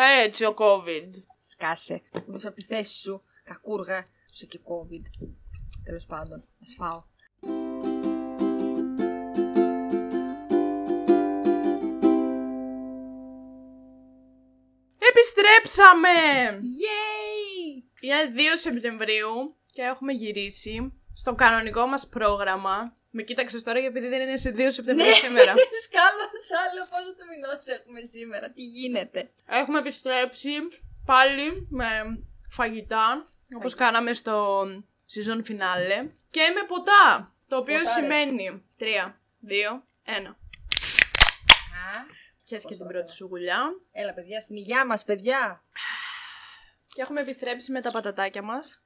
Έτσι ο COVID. Σκάσε. Μέσα από τη θέση σου, κακούργα, σου και COVID. Τέλος πάντων, να σφάω. Επιστρέψαμε! Yay! Είναι 2 Σεπτεμβρίου και έχουμε γυρίσει στο κανονικό μας πρόγραμμα. Με κοίταξες τώρα γιατί επειδή δεν είναι σε 2 Σεπτεμβρίου σήμερα. Σκάλος άλλο πόσο του μηνός έχουμε σήμερα. Τι γίνεται; Έχουμε επιστρέψει πάλι με φαγητά, όπως κάναμε στο season finale. Και με ποτά, το οποίο Ποτάρες. σημαίνει 3, 2, 1. Πιες και Πόσο την ωραία. πρώτη σου γουλιά. Έλα παιδιά, στην υγειά μας παιδιά. Και έχουμε επιστρέψει με τα πατατάκια μας.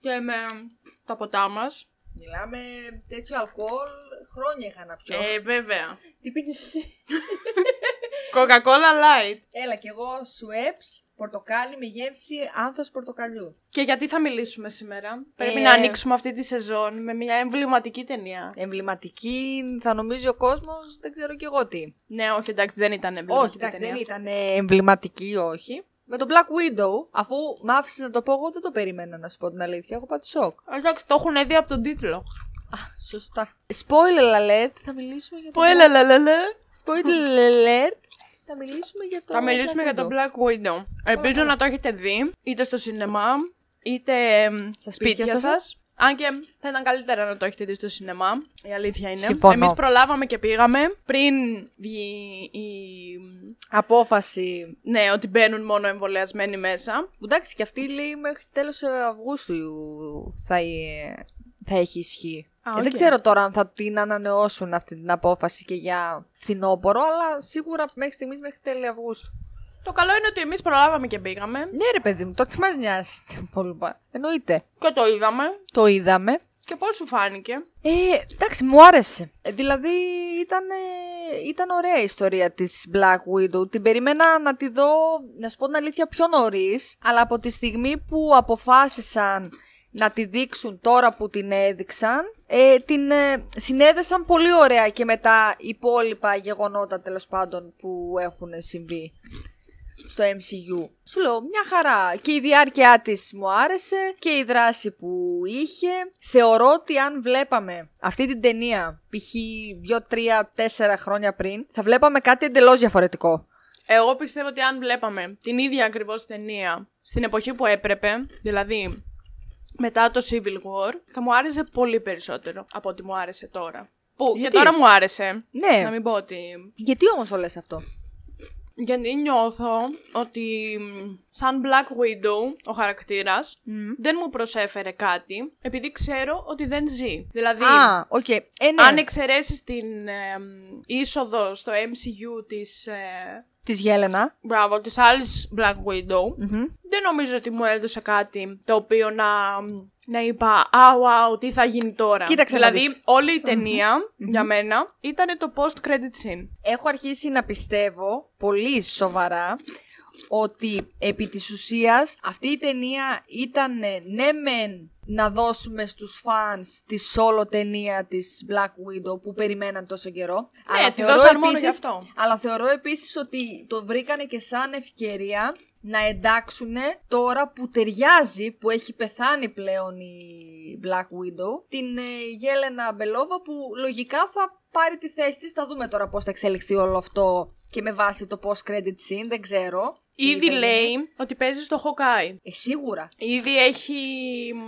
Και με τα ποτά μας. Μιλάμε τέτοιο αλκοόλ, χρόνια είχα να πιω. Ε, βέβαια. Τι πήγες εσύ; Coca-Cola Light. Έλα κι εγώ Σουέψ, πορτοκάλι με γεύση άνθος πορτοκαλιού. Και γιατί θα μιλήσουμε σήμερα; Πρέπει Ε. να ανοίξουμε αυτή τη σεζόν με μια εμβληματική ταινία. Εμβληματική, θα νομίζει ο κόσμος, δεν ξέρω κι εγώ τι. Ναι, όχι, εντάξει, δεν ήταν Όχι, εμβληματική εντάξει, ταινία. δεν ήταν ε, εμβληματική, όχι. Με το Black Widow, αφού μ' άφησες να το πω, εγώ δεν το περίμενα να σου πω την αλήθεια. Έχω πάθει σοκ. Εντάξει, το έχουν δει από τον τίτλο. Α, σωστά. Spoiler alert, θα μιλήσουμε για το. Spoiler, λαλαλα. Spoiler alert, θα μιλήσουμε για το. Θα μιλήσουμε για Black το Widow. Black Widow. Ελπίζω να το έχετε δει, είτε στο σινεμά, είτε εμ, Στα σπίτια σπίτια σας. Σας. Αν και θα ήταν καλύτερα να το έχετε δει στο σινεμά. Η αλήθεια είναι. Συμφωνώ. Εμείς προλάβαμε και πήγαμε πριν βγει η... Απόφαση. Ναι, ότι μπαίνουν μόνο εμβολιασμένοι μέσα. Που εντάξει, και αυτή λέει μέχρι τέλος Αυγούστου θα, ε, θα έχει ισχύ. Α, Ε, δεν οκ. ξέρω τώρα αν θα την ανανεώσουν αυτή την απόφαση και για φθινόπωρο, αλλά σίγουρα μέχρι στιγμής μέχρι τέλη Αυγούστου. Το καλό είναι ότι εμείς προλάβαμε και πήγαμε. Ναι, ρε παιδί μου, τώρα τι μας νοιάζει τα υπόλοιπα. Εννοείται. Και το είδαμε. Το είδαμε. Και πώς σου φάνηκε. Ε, εντάξει, μου άρεσε. Ε, δηλαδή ήταν, ήταν ωραία η ιστορία της Black Widow. Την περίμενα να τη δω, να σου πω την αλήθεια, πιο νωρίς, αλλά από τη στιγμή που αποφάσισαν να τη δείξουν τώρα που την έδειξαν, ε, την ε, συνέδεσαν πολύ ωραία και με τα υπόλοιπα γεγονότα τέλος πάντων που έχουν συμβεί στο MCU. Σου λέω, μια χαρά. Και η διάρκεια της μου άρεσε και η δράση που είχε. Θεωρώ ότι αν βλέπαμε αυτή την ταινία, π.χ. 2, 3, 4 χρόνια πριν, θα βλέπαμε κάτι εντελώς διαφορετικό. Εγώ πιστεύω ότι αν βλέπαμε την ίδια ακριβώς ταινία στην εποχή που έπρεπε, δηλαδή μετά το Civil War, θα μου άρεσε πολύ περισσότερο από ό,τι μου άρεσε τώρα. Που Γιατί; και τώρα μου άρεσε. Ναι. Να μην πω ότι. Γιατί όμως το λες αυτό; Γιατί νιώθω ότι μ, σαν Black Widow ο χαρακτήρας δεν μου προσέφερε κάτι επειδή ξέρω ότι δεν ζει. Δηλαδή, Α, οκ. Ε, ναι. αν εξαιρέσεις την ε, μ, είσοδο στο MCU της, ε, Της Γέλενα. μπράβο, της άλλης Black Widow, Μμμ. δεν νομίζω ότι μου έδωσε κάτι το οποίο να, να είπα «Α, wow, τι θα γίνει τώρα». Κοίταξε να δηλαδή, δεις. όλη η ταινια για μένα ήταν το post-credit scene. έχω αρχίσει να πιστεύω πολύ σοβαρά ότι επί της ουσίας αυτή η ταινία ήταν ε, ναι μεν να δώσουμε στους φανς της solo ταινία της Black Widow που περιμέναν τόσο καιρό. Ναι, τη δώσαν μόνο γι' αυτό. Αλλά θεωρώ επίσης ότι το βρήκανε και σαν ευκαιρία να εντάξουν τώρα που ταιριάζει, που έχει πεθάνει πλέον η Black Widow, την ε, Γέλενα Μπελόβα που λογικά θα πάρει τη θέση της. Θα δούμε τώρα πώς θα εξελιχθεί όλο αυτό και με βάση το post-credit scene, δεν ξέρω. τι Ήδη θα γίνει. λέει ότι παίζει στο Hawkeye. Ε, σίγουρα. Ήδη έχει μ,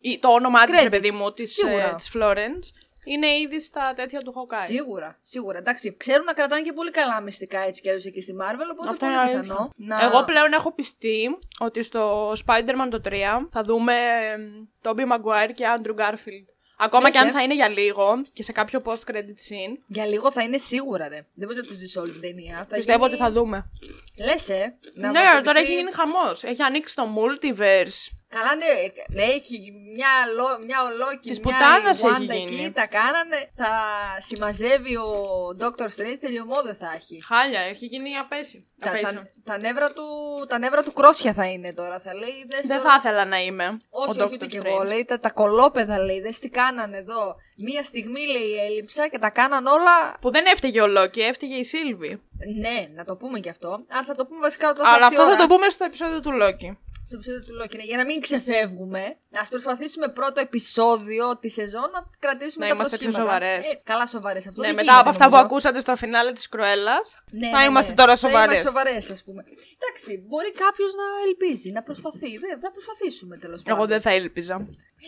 η- το όνομά της, ρε Credits. παιδί μου, της, Σίγουρα. ε, της Florence. Είναι ήδη στα τέτοια του Hawkeye. Σίγουρα, σίγουρα. Εντάξει, ξέρουν να κρατάνε και πολύ καλά μυστικά έτσι κι αλλιώς εκεί στη Marvel, οπότε Αυτό πολύ είναι πιθανό. αλήθεια. Να... Εγώ πλέον έχω πιστεί ότι στο Spider-Man το 3 θα δούμε Τόμπι Maguire και Andrew Garfield. Ακόμα Λες, και αν ε; θα είναι για λίγο και σε κάποιο post-credit scene, Για λίγο θα είναι σίγουρα, ρε. Δεν μπορεί να του δει όλη την ταινία. Θα πιστεύω γίνει... ότι θα δούμε. Λες, ε. Να ναι, μας τώρα δειχθεί- έχει γίνει χαμός. Έχει ανοίξει το multiverse. Καλά, ναι, ε, έχει μια, λο, μια ολόκληρη Της μια πουτάνας έχει Ιουάντα γίνει. εκεί, τα κάνανε. Θα συμμαζεύει ο Dr. Strange, τελειωμό δεν θα έχει. Χάλια, έχει γίνει απέση. Τα, απέσιο. τα, τα, νεύρα του, τα νεύρα του κρόσια θα είναι τώρα, θα λέει. Δες Δεν το- θα ήθελα να είμαι Όχι, ο όχι, Dr. ούτε κι Strange. εγώ. Λέει τα, τα κολόπεδα, λέει. Δες τι κάνανε εδώ. Μία στιγμή, λέει, έλειψα και τα κάναν όλα. Που δεν έφταιγε ο Λόκι, έφταιγε η Σίλβη. Ναι, να το πούμε κι αυτό. Αλλά θα το πούμε βασικά όταν θα Αλλά έρθει η αυτό θα ώρα. το πούμε στο επεισόδιο του Λόκι. Στο επεισόδιο του Λόκη. ναι, Για να μην ξεφεύγουμε, ας προσπαθήσουμε πρώτο επεισόδιο τη σεζόν να κρατήσουμε Να τα είμαστε πιο προσχήματα. σοβαρές. Ε, καλά, σοβαρές. Αυτό Ναι, δεν μετά γίνεται, από αυτά που νομίζω. ακούσατε στο φινάλε της Κροέλα, Ναι, θα ναι, είμαστε ναι. τώρα Θα σοβαρέ. είμαστε σοβαρές, ας πούμε. Εντάξει, μπορεί κάποιος να ελπίζει, να προσπαθεί. Δεν, θα προσπαθήσουμε τέλος πάντων. Εγώ δεν θα ήλπιζα.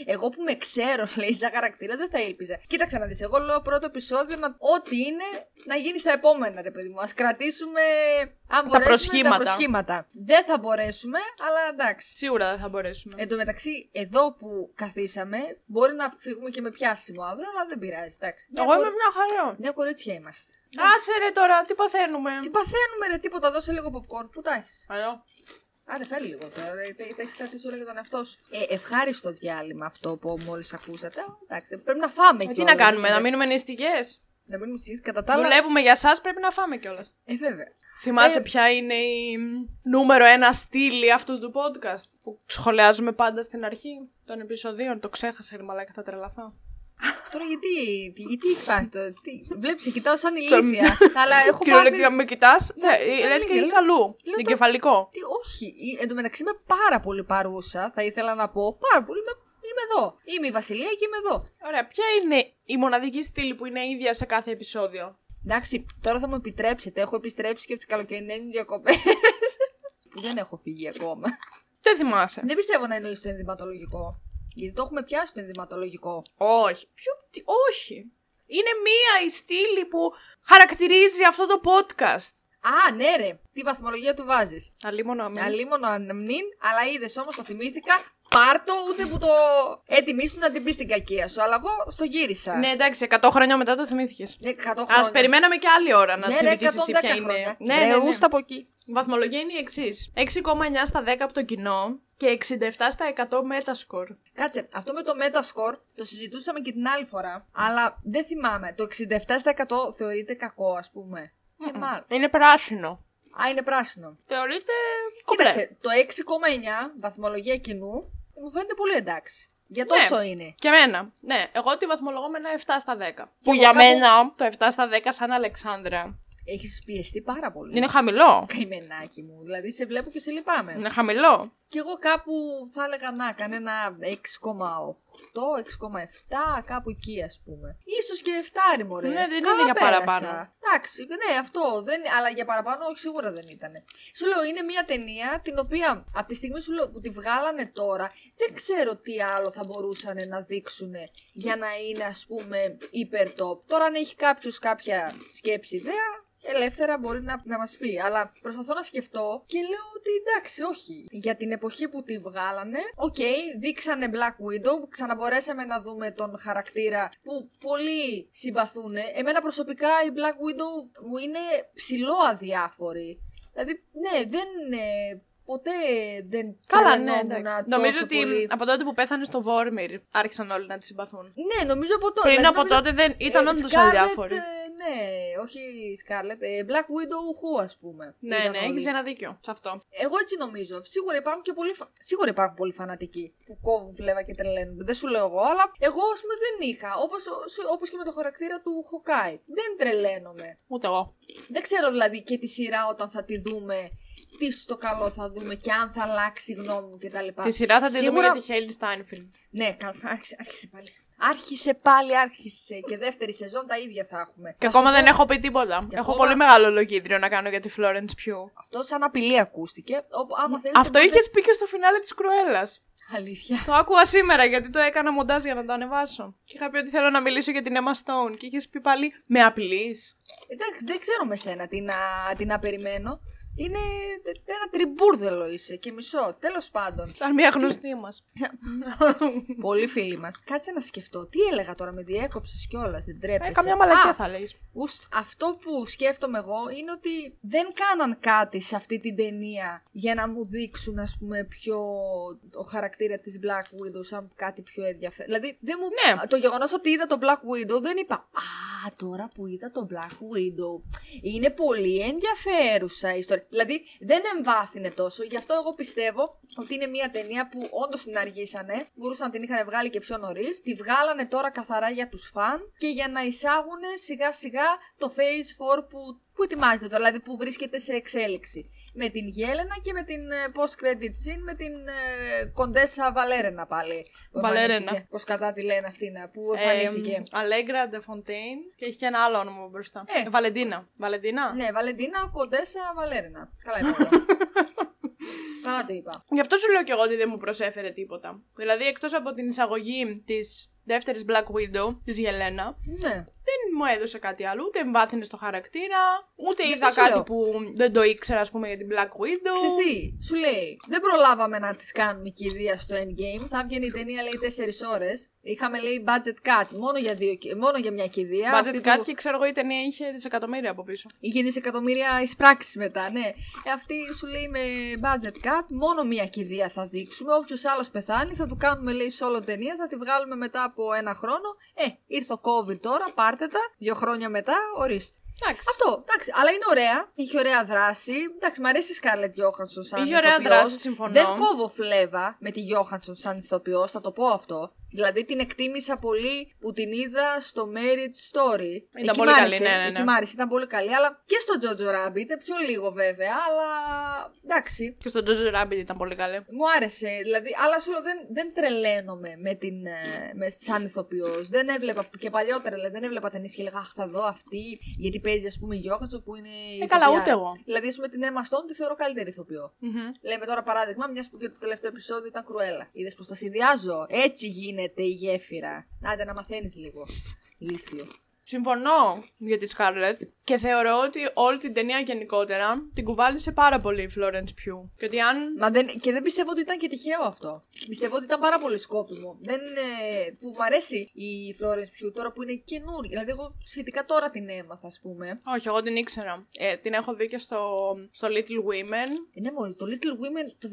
Εγώ που με ξέρω, λέει, σαν χαρακτήρα, δεν θα ήλπιζα. Κοίταξε να δεις. Εγώ λέω πρώτο επεισόδιο να... ό,τι είναι να γίνει στα επόμενα, ρε παιδί μου. Α κρατήσουμε. Αν μπορέσουμε, προσχήματα. τα προσχήματα. Δεν θα μπορέσουμε, αλλά εντάξει. Σίγουρα δεν θα μπορέσουμε. Εν τω μεταξύ, εδώ που καθίσαμε, μπορεί να φύγουμε και με πιάσιμο αύριο, αλλά δεν πειράζει. Εντάξει. Νέα Εγώ είμαι κορ- μια χαρά. Νέα κορίτσια είμαστε. Άσε ρε τώρα, τι παθαίνουμε; Τι παθαίνουμε, ρε, τίποτα, δώσε λίγο popcorn. Πού τα έχει. Αλλιώ. Άντε, φέρει λίγο τώρα. ρε, Τα τα έχεις κρατήσει όλα για τον εαυτό σου. Ε, ευχάριστο διάλειμμα αυτό που μόλις ακούσατε. Α, Εντάξει, πρέπει να φάμε Ε, τι κιόλας, να κάνουμε, δεν να είναι- μείνουμε νηστικές; Να μείνουμε στις κατά τα άλλα. Δουλεύουμε για εσά, πρέπει να φάμε κιόλας. Ε, βέβαια. Θυμάσαι Ε, ποια είναι η μ, νούμερο ένα στήλη αυτού του podcast που σχολιάζουμε πάντα στην αρχή των επεισοδίων; Το ξέχασα, ρε μαλάκα, θα τρελαθώ. Τώρα γιατί, τι- γιατί έχει πάθει το. Τι, βλέπεις, σε κοιτάω σαν ηλίθεια. αλλά έχω Κυριολεκτικά πάθει. με κοιτάς, Σαν- σαν λες και ίδια, είσαι λέω- αλλού. λέω Στην το- κεφαλικό. Τι, όχι. Ε, Εν τω μεταξύ είμαι πάρα πολύ παρούσα. Θα ήθελα να πω. Πάρα πολύ. Είμαι, είμαι εδώ. Είμαι η Βασιλεία και είμαι εδώ. Ωραία, ποια είναι η μοναδική στήλη που είναι ίδια σε κάθε επεισόδιο; Εντάξει, τώρα θα μου επιτρέψετε. Έχω επιστρέψει και από τις καλοκαιρινές διακοπές. που δεν έχω φύγει ακόμα. Δεν θυμάσαι. δεν πιστεύω να εννοεί το ενδυματολογικό. Γιατί το έχουμε πιάσει το ενδυματολογικό. Όχι. Ποιο, τι, όχι. Είναι μία η στήλη που χαρακτηρίζει αυτό το podcast. Α, ναι, ρε. Τι βαθμολογία του βάζεις. Αλλήμον αμήν. Αλίμονο ανεμνήν, αλλά είδες όμως το θυμήθηκα. Πάρτο, ούτε που το έτοιμη σου να την πεις στην κακία σου. Αλλά εγώ στο γύρισα. Ναι, εντάξει, 100 χρόνια μετά το θυμήθηκες. Ναι, 100 Α χρόνια. περιμέναμε και άλλη ώρα να ναι, ναι, θυμηθείς εσύ 110 ποια είναι. χρόνια. Ναι, Βρε, ναι, ναι. ούστα από εκεί. Η βαθμολογία είναι η εξής: 6,9 στα 10 από το κοινό και 67 στα 100 metascore. Κάτσε, αυτό με το Metascore το συζητούσαμε και την άλλη φορά. Αλλά δεν θυμάμαι. Το 67% θεωρείται κακό, ας πούμε. Ε, μάλλον. Είναι πράσινο. Α, είναι πράσινο. Θεωρείται κομπλέ. Κοίταξε, το 6,9 βαθμολογία κοινού μου φαίνεται πολύ εντάξει. Για Ναι. τόσο είναι. Και εμένα. Ναι, εγώ τη βαθμολογώ με ένα 7 στα 10. Που εγώ για κάπου- μένα το 7 στα 10 σαν Αλεξάνδρα Έχεις πιεστεί πάρα πολύ. είναι χαμηλό. Καημενάκι μου. Δηλαδή σε βλέπω και σε λυπάμαι. Είναι χαμηλό. Και εγώ κάπου θα έλεγα να κάνει ένα 6,8, 6,7, κάπου εκεί ας πούμε. Ίσως και 7 μωρέ. Ναι, δεν Καλά είναι για πέρασα. παραπάνω. Εντάξει, ναι αυτό, δεν, αλλά για παραπάνω όχι σίγουρα δεν ήταν. Σου λέω είναι μια ταινία την οποία από τη στιγμή σου λέω, που τη βγάλανε τώρα δεν ξέρω τι άλλο θα μπορούσαν να δείξουν για να είναι ας πούμε υπερ top. Τώρα αν έχει κάποιος κάποια σκέψη ιδέα ελεύθερα μπορεί να, να μας πει. Αλλά προσπαθώ να σκεφτώ και λέω ότι εντάξει, όχι. Για την εποχή που τη βγάλανε, οκ, δείξανε Black Widow, ξαναμπορέσαμε να δούμε τον χαρακτήρα που πολλοί συμπαθούν. Εμένα προσωπικά η Black Widow μου είναι ψιλο αδιάφορη. Δηλαδή, ναι, δεν είναι... Ποτέ δεν Καλά, ναι, τρελαινόμουν εντάξει. τόσο Νομίζω ότι πολύ. από τότε που πέθανε στο Βόρμιρ άρχισαν όλοι να τη συμπαθούν. Ναι, νομίζω από τότε. Πριν Δηλαδή, από νομίζω- τότε δεν ήταν Ε, όντως Scarlett, αδιάφοροι. Ε, ναι, όχι Scarlett. ε, Black Widow Who, ας πούμε. Ναι, Ήταν ναι, όλοι. έχει ένα δίκιο σε αυτό. Εγώ έτσι νομίζω. Σίγουρα υπάρχουν και πολλοί, φα- Σίγουρα υπάρχουν πολλοί φανατικοί που κόβουν φλέβα και τρελαίνονται. Δεν σου λέω εγώ, αλλά εγώ ας πούμε δεν είχα. Όπως όπως και με το χαρακτήρα του Χοκάι. Δεν τρελαίνομαι. Ούτε εγώ. Δεν ξέρω δηλαδή και τη σειρά όταν θα τη δούμε. Τι στο καλό θα δούμε και αν θα αλλάξει η γνώμη μου κτλ. Τη σειρά θα τη δούμε Σίγουρα- για τη Χέιλι Στάινφιλντ. Ναι, καλά, άρχισε, άρχισε πάλι. Άρχισε πάλι, άρχισε. Και δεύτερη σεζόν τα ίδια θα έχουμε. Και Θα σου ακόμα πω, δεν έχω πει τίποτα. Και Έχω ακόμα- πολύ μεγάλο λογίδριο να κάνω για τη Florence Pugh. Αυτό σαν απειλή ακούστηκε. Όπου, άμα θέλετε, Αυτό μπορείτε- είχες πει και στο φινάλε της Κρουέλας. Αλήθεια. Το άκουγα σήμερα γιατί το έκανα μοντάζ για να το ανεβάσω. Και είχα πει ότι θέλω να μιλήσω για την Emma Stone. Και είχες πει πάλι με απειλείς. Εντάξει, δεν ξέρω με σένα τι να, τι να περιμένω. Είναι ένα τριμπούρδελο είσαι και μισό. Τέλος πάντων. Σαν μια γνωστή μας. Πολύ φίλοι μας. Κάτσε να σκεφτώ. Τι έλεγα τώρα, με διέκοψες κιόλας. Δεν τρέπεσαι. Ε, καμιά μαλακία Α, θα λέει. ουστ, αυτό που σκέφτομαι εγώ είναι ότι δεν κάναν κάτι σε αυτή την ταινία για να μου δείξουν, ας πούμε, πιο το χαρακτήρα της Black Widow σαν κάτι πιο ενδιαφέρον. Δηλαδή, δεν μου... Ναι. το γεγονός ότι είδα το Black Widow δεν είπα Α, τώρα που είδα το Black Widow είναι πολύ ενδιαφέρουσα η ιστορία. Δηλαδή, δεν εμβάθυνε τόσο. Γι' αυτό εγώ πιστεύω ότι είναι μια ταινία που όντως την αργήσανε. Μπορούσαν να την είχαν βγάλει και πιο νωρίς. Τη βγάλανε τώρα καθαρά για τους φαν και για να εισάγουν σιγά σιγά το Phase 4 που, που ετοιμάζεται τώρα, δηλαδή που βρίσκεται σε εξέλιξη. Με την Γέλενα και με την ε, post-credit scene με την ε, Κοντέσα Βαλέρενα πάλι. Βαλέρενα. Πώς κατά τη λένε αυτήν ε, που Ε, εμφανίστηκε. Αλέγκρα Ντε Φοντέιν και έχει και ένα άλλο όνομα μπροστά. Ε. Βαλεντίνα. Βαλεντίνα; Ναι, Βαλεντίνα Κοντέσα Βαλέρενα. Καλά είπα. τώρα. Καλά το είπα. Γι' αυτό σου λέω και εγώ ότι δεν μου προσέφερε τίποτα. Δηλαδή, εκτός από την εισαγωγή της δεύτερης Black Widow, της Γελένα, Ναι. Δεν μου έδωσε κάτι άλλο. Ούτε εμβάθυνε στο χαρακτήρα, ούτε Γι' είδα αυτό σου κάτι λέω. που δεν το ήξερα, ας πούμε, για την Black Widow. Ξέρεις τι, σου λέει, δεν προλάβαμε να της κάνουμε κηδεία στο Endgame. Θα βγαίνει η ταινία, λέει, 4 ώρες. Είχαμε, λέει, budget cut μόνο για, δύο, κι- μόνο για μια κηδεία. Αυτή Budget που cut και ξέρω εγώ η ταινία είχε δισεκατομμύρια από πίσω. Είχε δισεκατομμύρια εισπράξεις μετά, ναι. Ε, αυτή σου λέει με budget cut, μόνο μια κηδεία θα δείξουμε. Όποιος άλλος πεθάνει, θα του κάνουμε, λέει, solo ταινία, θα τη βγάλουμε μετά από ένα χρόνο. Ε, ήρθε ο COVID τώρα, πάρτε τα. Δύο χρόνια μετά, ορίστε. Εντάξει. Αυτό, εντάξει, αλλά είναι ωραία. Έχει ωραία δράση. Εντάξει, μου αρέσει η Scarlett Johansson σαν Είχε ωραία ηθοποιός. δράση, συμφωνώ. Δεν κόβω φλέβα με τη Johansson σαν ηθοποιός, θα το πω αυτό. Δηλαδή την εκτίμησα πολύ που την είδα στο Marriage Story. Εκεί πολύ μ' καλή, άρεσε, ναι, ναι, ναι. Εκεί μ' άρεσε, ήταν πολύ καλή. Αλλά και στο Jojo Rabbit, πιο λίγο βέβαια, αλλά εντάξει. Και στο Jojo Rabbit ήταν πολύ καλή. Μου άρεσε, δηλαδή, αλλά σου λέω δεν, δεν τρελαίνομαι με την, ε, με, σαν ηθοποιός. Δεν έβλεπα και παλιότερα, δηλαδή, δεν έβλεπα ταινίες και έλεγα Αχ, θα δω αυτή, γιατί παίζει, ας πούμε, η Γιώχατσο που είναι. η Ε, καλά, ηθοποιιά. ούτε εγώ. Δηλαδή, ας πούμε, την Emma Stone τη θεωρώ καλύτερη ηθοποιό. Μμμ. Λέμε τώρα παράδειγμα, μιας που και το τελευταίο επεισόδιο ήταν κρουέλα. Είδες πως τα συνδυάζω. Έτσι γίνεται η γέφυρα. Άντε να μαθαίνεις λίγο. Λίθιο. Συμφωνώ για τη Scarlett και θεωρώ ότι όλη την ταινία γενικότερα την κουβάλισε πάρα πολύ η Florence Pugh. Και ότι αν. Μα δεν, και δεν πιστεύω ότι ήταν και τυχαίο αυτό. Πιστεύω ότι ήταν πάρα πολύ σκόπιμο. Δεν είναι. που μου αρέσει η Florence Pugh τώρα που είναι καινούρια. Δηλαδή, εγώ σχετικά τώρα την έμαθα, ας πούμε. Όχι, εγώ την ήξερα. Ε, την έχω δει και στο, στο Little Women. Είναι μόνο το Little Women το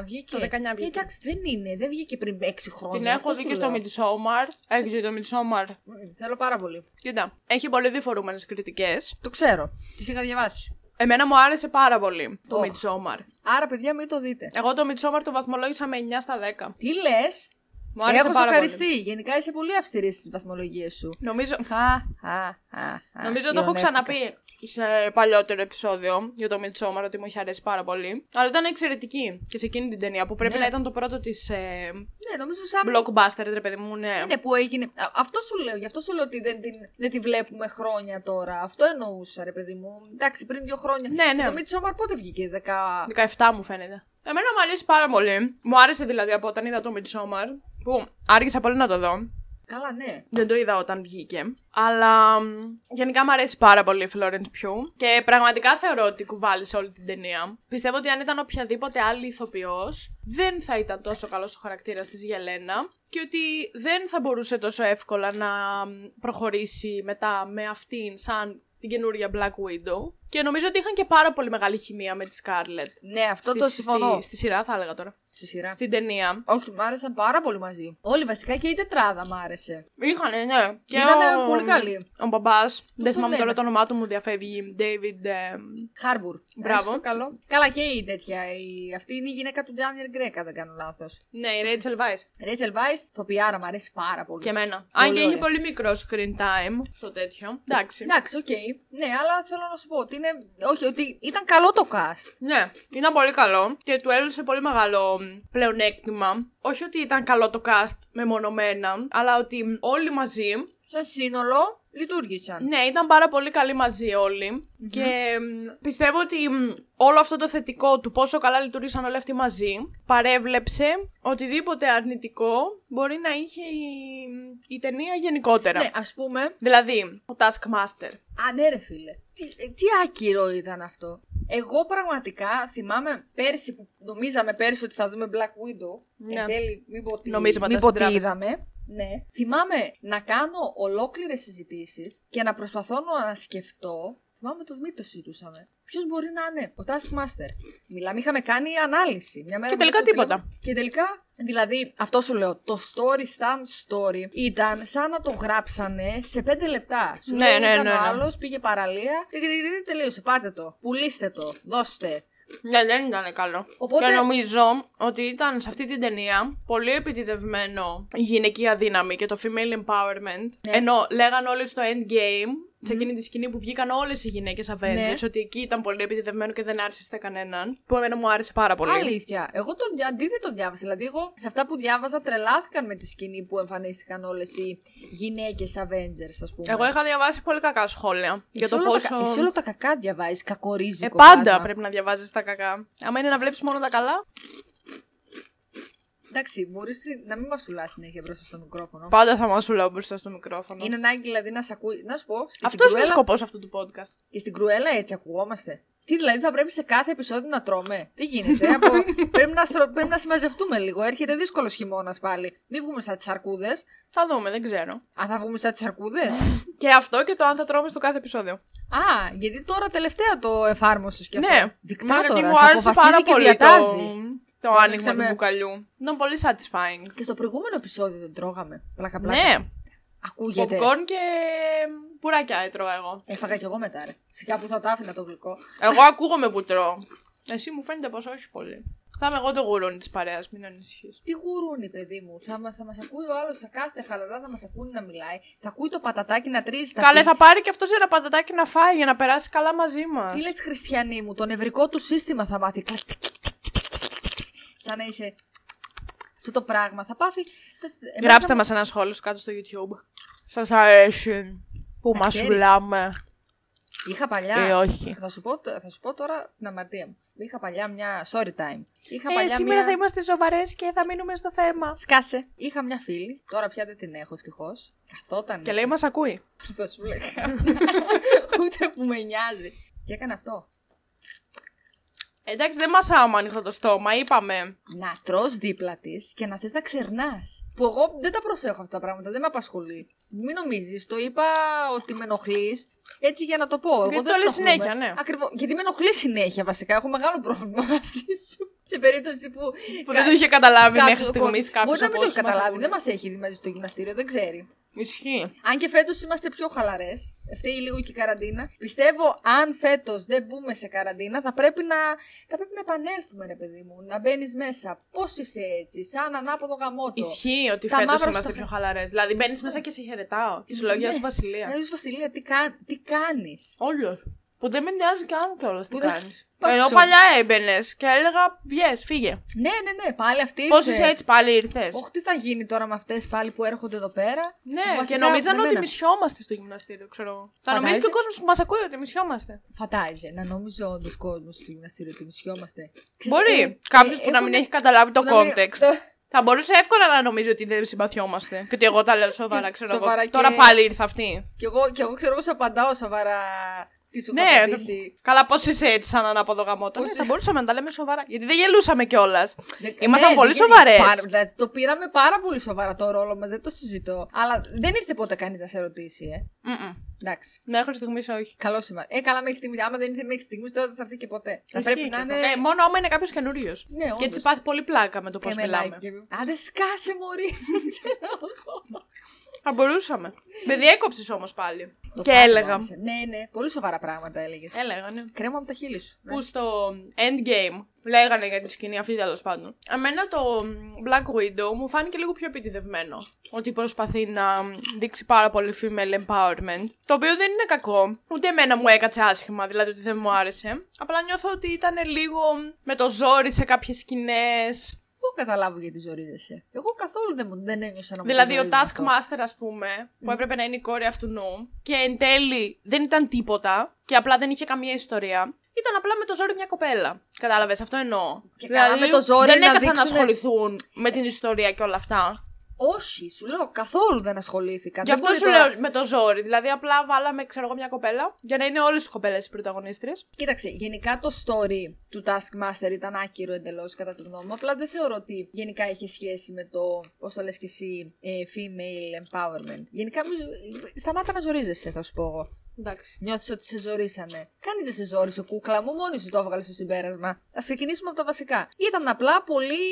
19 βγήκε. Το 19 βγήκε. Ε, εντάξει, δεν είναι. Δεν βγήκε πριν 6 χρόνια. την έχω αυτό δει σου και στο λέω. Midsommar. Έχει δει το Midsommar. Μμ, Θέλω πάρα πολύ. Κοίτα, έχει πολύ διφορούμενες κριτικές. Το ξέρω. Τις είχα διαβάσει. Εμένα μου άρεσε πάρα πολύ το Οχ. Midsommar. Άρα, παιδιά, μην το δείτε. Εγώ το Midsommar το βαθμολόγησα με 9 στα 10. Τι λες; Μου άρεσε Έχω πάρα σοκαριστεί. πολύ. Γενικά είσαι πολύ αυστηρή στις βαθμολογίες σου. Νομίζω, Χα, χα, χα, χα. νομίζω το έχω Ηρωνεύτηκα. ξαναπεί σε παλιότερο επεισόδιο για το Midsommar ότι μου είχε αρέσει πάρα πολύ. Αλλά ήταν εξαιρετική και σε εκείνη την ταινία που πρέπει Ναι. να ήταν το πρώτο της ε, Ναι, νομίζω σαν. blockbuster, ρε παιδί μου, ναι. Είναι που έγινε. Α, Αυτό σου λέω, γι' αυτό σου λέω ότι δεν, την, δεν τη βλέπουμε χρόνια τώρα. Αυτό εννοούσα, ρε παιδί μου. Εντάξει, πριν δύο χρόνια. Ναι, Και ναι. το Midsommar πότε βγήκε, 10. 17 μου φαίνεται. Εμένα μου αρέσει πάρα πολύ. Μου άρεσε δηλαδή από όταν είδα το Midsommar, που άργησα πολύ να το δω. Καλά, ναι. Δεν το είδα όταν βγήκε. Αλλά μ, γενικά μου αρέσει πάρα πολύ η Florence Pugh. Και πραγματικά θεωρώ ότι κουβάλισε όλη την ταινία. Πιστεύω ότι αν ήταν οποιαδήποτε άλλη ηθοποιός, δεν θα ήταν τόσο καλός ο χαρακτήρας της Γελένα. Και ότι δεν θα μπορούσε τόσο εύκολα να μ, προχωρήσει μετά με αυτήν σαν την καινούρια Black Widow. Και νομίζω ότι είχαν και πάρα πολύ μεγάλη χημεία με τη Scarlett. Ναι, αυτό Στη- το συμφωνώ. Στη, στη σειρά θα έλεγα τώρα. Στη σειρά. Στην ταινία. Όχι, μ' άρεσαν πάρα πολύ μαζί. Όλοι βασικά και η τετράδα μ' άρεσε. Είχανε, ναι. Και Ήτανε ο, πολύ καλή. Ο μπαμπάς, δεν τον θυμάμαι τώρα λένε; το όνομά του, μου διαφεύγει. David. ε, Χάρμπουρ. Μπράβο. το καλό. Καλά και η τέτοια. Η... Αυτή είναι η γυναίκα του Daniel Γκρέκ, αν δεν κάνω λάθος. ναι, η Rachel Weisz. Rachel Weisz, ηθοποιάρα, μου αρέσει πάρα πολύ. Και εμένα. Πολύ Αν και έχει ωραία. πολύ μικρό screen time στο τέτοιο. Εντάξει. Εντάξει, οκ. Ναι, αλλά θέλω να σου πω ότι είναι. Όχι, ότι ήταν καλό το cast. Ναι, ήταν πολύ καλό και του έδωσε πολύ μεγάλο μ, πλεονέκτημα. Όχι ότι ήταν καλό το cast μεμονωμένα, αλλά ότι όλοι μαζί Σαν σύνολο, λειτουργήσαν. Ναι, ήταν πάρα πολύ καλοί μαζί όλοι. Και μ, πιστεύω ότι μ, όλο αυτό το θετικό του πόσο καλά λειτουργήσαν όλοι αυτοί μαζί παρέβλεψε οτιδήποτε αρνητικό μπορεί να είχε η, η ταινία γενικότερα. Ναι, ας πούμε, Δηλαδή, ο Taskmaster. Α, ναι, ρε φίλε. Τι, ε, τι άκυρο ήταν αυτό. Εγώ πραγματικά θυμάμαι πέρσι που νομίζαμε πέρσι ότι θα δούμε Black Widow. Ναι. Εν τέλει, μην πω τι, Νομίζαμε μην τα πω στην τι τράπεζα. είδαμε. Ναι. Θυμάμαι να κάνω ολόκληρες συζητήσεις και να προσπαθώ να σκεφτώ. Θυμάμαι το Δημήτρη το συζητούσαμε. Ποιος μπορεί να είναι, ο Taskmaster. Μιλάμε, είχαμε κάνει ανάλυση. Μια μέρα Και τελικά μέσα στο τίποτα. τηλέφωνο. Και τελικά, δηλαδή, αυτό σου λέω, το story σαν story ήταν σαν να το γράψανε σε πέντε λεπτά. Σου Ναι, λέει, ναι, ήταν ναι, ο ναι. άλλος, πήγε παραλία, τε- τε- τε- τε- τελείωσε, πάτε το, πουλήστε το, δώστε. Ναι, δεν ήταν καλό. Οπότε- Και νομίζω ότι ήταν σε αυτή την ταινία πολύ επιτιδευμένο η γυναικεία δύναμη και το female empowerment. Ναι. Ενώ λέγαν όλοι στο endgame, σε εκείνη τη σκηνή που βγήκαν όλες οι γυναίκες Avengers, Ναι. ότι εκεί ήταν πολύ επιτιδευμένο και δεν άρεσε σε κανέναν. Που εμένα μου άρεσε πάρα πολύ. Αλήθεια. Εγώ το δια- αντίθετο διάβασα. Δηλαδή, εγώ σε αυτά που διάβαζα τρελάθηκαν με τη σκηνή που εμφανίστηκαν όλες οι γυναίκες Avengers, ας πούμε. Εγώ είχα διαβάσει πολύ κακά σχόλια για Εσύ το όλα πόσο. τα, κα- εσύ όλα τα κακά διαβάζεις, κακορίζει. Ε, πάντα πρέπει να διαβάζεις τα κακά. Άμα είναι να βλέπεις μόνο τα καλά, Εντάξει, μπορείς να μην μασουλά συνέχεια μπροστά στο μικρόφωνο. πάντα θα μας λέω μπροστά στο μικρόφωνο. Είναι ανάγκη δηλαδή να σε ακούει. Να σου πω, και στην, Αυτός είναι ο κρουέλα, σκοπός αυτού του podcast. και στην κρουέλα έτσι ακουγόμαστε. Τι δηλαδή θα πρέπει σε κάθε επεισόδιο να τρώμε; Τι γίνεται; από... πρέπει, να, στρο- πρέπει να συμμαζευτούμε λίγο. Έρχεται δύσκολος χειμώνας πάλι. Μην βγούμε σαν τις αρκούδες. Θα δούμε, δεν ξέρω. Αν θα βγούμε σαν τις αρκούδες; Και αυτό και το αν θα τρώμε στο κάθε επεισόδιο. Α, γιατί τώρα τελευταία το εφάρμοσες και αυτό. Ναι, μα Δικτάτορας, γιατί μου άρεσε αποφασίζει πάρα και πολύ διατάζει. το, το άνοιγμα ανοίξαμε. του μπουκαλιού. Ήταν πολύ satisfying. Και στο προηγούμενο επεισόδιο δεν τρώγαμε. Πλάκα πλάκα. Ναι, Ακούγεται. popcorn και πουράκια έτρωγα εγώ. Έφαγα κι εγώ μετά, ρε. Σιγά που θα τα άφηνα το γλυκό. Εγώ ακούγομαι που τρώω. Εσύ μου φαίνεται πως όχι πολύ. Θα είμαι εγώ το γουρούνι της παρέας, μην ανησυχείς. Τι γουρούνι, παιδί μου. Θα, μα- θα μας ακούει ο άλλος, θα κάθεται χαλαρά, θα μας ακούει να μιλάει. Θα ακούει το πατατάκι να τρίζει τα Καλέ, φύλλα. θα πάρει και αυτός ένα πατατάκι να φάει για να περάσει καλά μαζί μας. Τι λες, Χριστιανή μου, το νευρικό του σύστημα θα μάθει. Κλακ, Σαν να είσαι. Αυτό το πράγμα θα πάθει. Εμένα Γράψτε θα- μας ένα σχόλιο κάτω στο YouTube. Σας αρέσει που Να μας ξέρεις. μιλάμε. Είχα παλιά. Ε, όχι. Θα σου, πω, θα σου πω τώρα την αμαρτία μου. Είχα παλιά μια story time. Είχα Ε, παλιά σήμερα μια... θα είμαστε σοβαρές και θα μείνουμε στο θέμα. Σκάσε. Είχα μια φίλη. Τώρα πια δεν την έχω ευτυχώς. Καθόταν. Και λέει μας ακούει. Θα σου λέγα. Ούτε που με νοιάζει. Και έκανε αυτό. Εντάξει, δεν μας άμα ανοιχτό το στόμα, είπαμε. Να τρως δίπλα της και να θες να ξερνάς. Που εγώ δεν τα προσέχω αυτά τα πράγματα, δεν με απασχολεί. Μην νομίζεις, το είπα ότι με ενοχλείς. Έτσι για να το πω. Εγώ Γιατί δεν το λες ενοχλούμαι. συνέχεια, ναι. Ακριβώς. Γιατί με ενοχλεί συνέχεια βασικά. Έχω μεγάλο πρόβλημα μαζί σου. Σε περίπτωση που. Που δεν το είχε καταλάβει κάποιο- μέχρι στιγμής κάποιος. Μπορεί να μην το έχει καταλάβει. Δεν μας έχει δει μέσα στο γυμναστήριο, δεν ξέρει. Ισχύει. Αν και φέτος είμαστε πιο χαλαρές, φταίει λίγο και η καραντίνα. Πιστεύω, αν φέτος δεν μπούμε σε καραντίνα, θα πρέπει να, θα πρέπει να επανέλθουμε, ρε παιδί μου. Να μπαίνεις μέσα. Πώς είσαι έτσι, σαν ανάποδο γαμότο. Ισχύει ότι Τα φέτος μαύρα είμαστε στο πιο χα- χαλαρές. Δηλαδή μπαίνεις μέσα και σε χαιρετάω. Τη συλλογία Ναι. σου Βασιλεία. Ε, Βασιλεία, τι, κα... τι κάνεις; Όλο. Που δεν με νοιάζει καν κιόλας τι Που δεν- κάνεις. Πάψω. Εγώ παλιά έμπαινε και έλεγα βγες, φύγε. Ναι, ναι, ναι, πάλι αυτή Πώς ήρθες. είσαι έτσι πάλι ήρθες. Όχι, τι θα γίνει τώρα με αυτές πάλι που έρχονται εδώ πέρα; Ναι, Βασικά, και νομίζαν με ότι μένα. μισιόμαστε στο γυμναστήριο, ξέρω εγώ. Θα Φαντάζεσαι; νομίζεις και ο κόσμος που μας ακούει ότι μισιόμαστε. Φαντάζεσαι να νόμιζε όντως κόσμος στο γυμναστήριο ότι μισιόμαστε. Ξέρεις, Μπορεί ε, κάποιος ε, που να μην έχουν- έχει καταλάβει το που να μην- context. Το- Θα μπορούσε εύκολα να νομίζει ότι δεν συμπαθιόμαστε. Και ότι εγώ τα λέω σοβαρά, ξέρω εγώ. Σοβαρά και- Τώρα πάλι ήρθε αυτή. Κι εγώ, κι εγώ ξέρω εγώ σε απαντάω σοβαρά. Τι σου Ναι, είχα το- απαντήσει. καλά, πώς είσαι έτσι σαν ανάποδο γαμότο. Πώς Ναι, είσαι- θα μπορούσαμε να τα λέμε σοβαρά. Γιατί δεν γελούσαμε κιόλας. Δεν- Ήμασταν ναι, πολύ δεν σοβαρές. γίνει. Πάρα- δηλαδή, το πήραμε πάρα πολύ σοβαρά το ρόλο μας, δεν το συζητώ. Αλλά δεν ήρθε ποτέ κανείς να σε ρωτήσει, ε. Εντάξει. Μέχρι στιγμής όχι. Καλός σημαίνει. Ε, καλά μέχρι στιγμής. Άμα δεν ήρθε μέχρι στιγμής, τότε δεν θα έρθει και ποτέ. Θα Ισχύει πρέπει να και είναι. αυτό. Ε, μόνο άμα είναι κάποιος καινούριος. Ναι, και όντως. έτσι πάθει πολύ πλάκα με το πώς Και με μιλάμε. like και- Α, δεν σκάσε, Μωρή. Θα μπορούσαμε. Με διέκοψες όμως πάλι. Το και πράγμα έλεγα. άρεσε. Ναι, ναι. Πολύ σοβαρά πράγματα έλεγες. Έλεγα, ναι. Κρέμα από τα χείλη σου. Ναι. Που στο Endgame λέγανε για τη σκηνή αυτή τέλος πάντων. Εμένα το Black Widow μου φάνηκε λίγο πιο επιτιδευμένο. Ότι προσπαθεί να δείξει πάρα πολύ female empowerment. Το οποίο δεν είναι κακό. Ούτε εμένα μου έκατσε άσχημα, δηλαδή ότι δεν μου άρεσε. Απλά νιώθω ότι ήταν λίγο με το ζόρι σε κάποιες σκηνές. Μπορώ να καταλάβω γιατί ζορίζεσαι. Εγώ καθόλου δεν, μου- δεν ένιωσα να μου Δηλαδή, το ο ζορίζει αυτό. Taskmaster, ας πούμε, που έπρεπε να είναι η κόρη αυτού νου, και εν τέλει δεν ήταν τίποτα και απλά δεν είχε καμία ιστορία. Ήταν απλά με το ζόρι μια κοπέλα. Κατάλαβες, αυτό εννοώ. Και καλά με το ζόρι δεν να έκασαν να δείξουνε- ασχοληθούν με την ιστορία και όλα αυτά. Όχι, σου λέω καθόλου δεν ασχολήθηκαν. Γι' Δεν αυτό μπορεί σου τώρα- λέω με το ζόρι. Δηλαδή, απλά βάλαμε, ξέρω εγώ, μια κοπέλα για να είναι όλες οι κοπέλες οι πρωταγωνίστριες. Κοίταξε, γενικά το story του Taskmaster ήταν άκυρο εντελώς κατά τη γνώμη μου. Απλά δεν θεωρώ ότι γενικά είχε σχέση με το, πώς το λες και εσύ, ε, female empowerment. Γενικά, μη ζω- σταμάτα να ζορίζεσαι, θα σου πω εγώ. Εντάξει. Νιώθεις ότι σε ζορίσανε. Κανείς δεν σε ζόρισε, κούκλα μου, μόνη σου το έβγαλες στο συμπέρασμα. Α ξεκινήσουμε από τα βασικά. Ήταν απλά πολύ,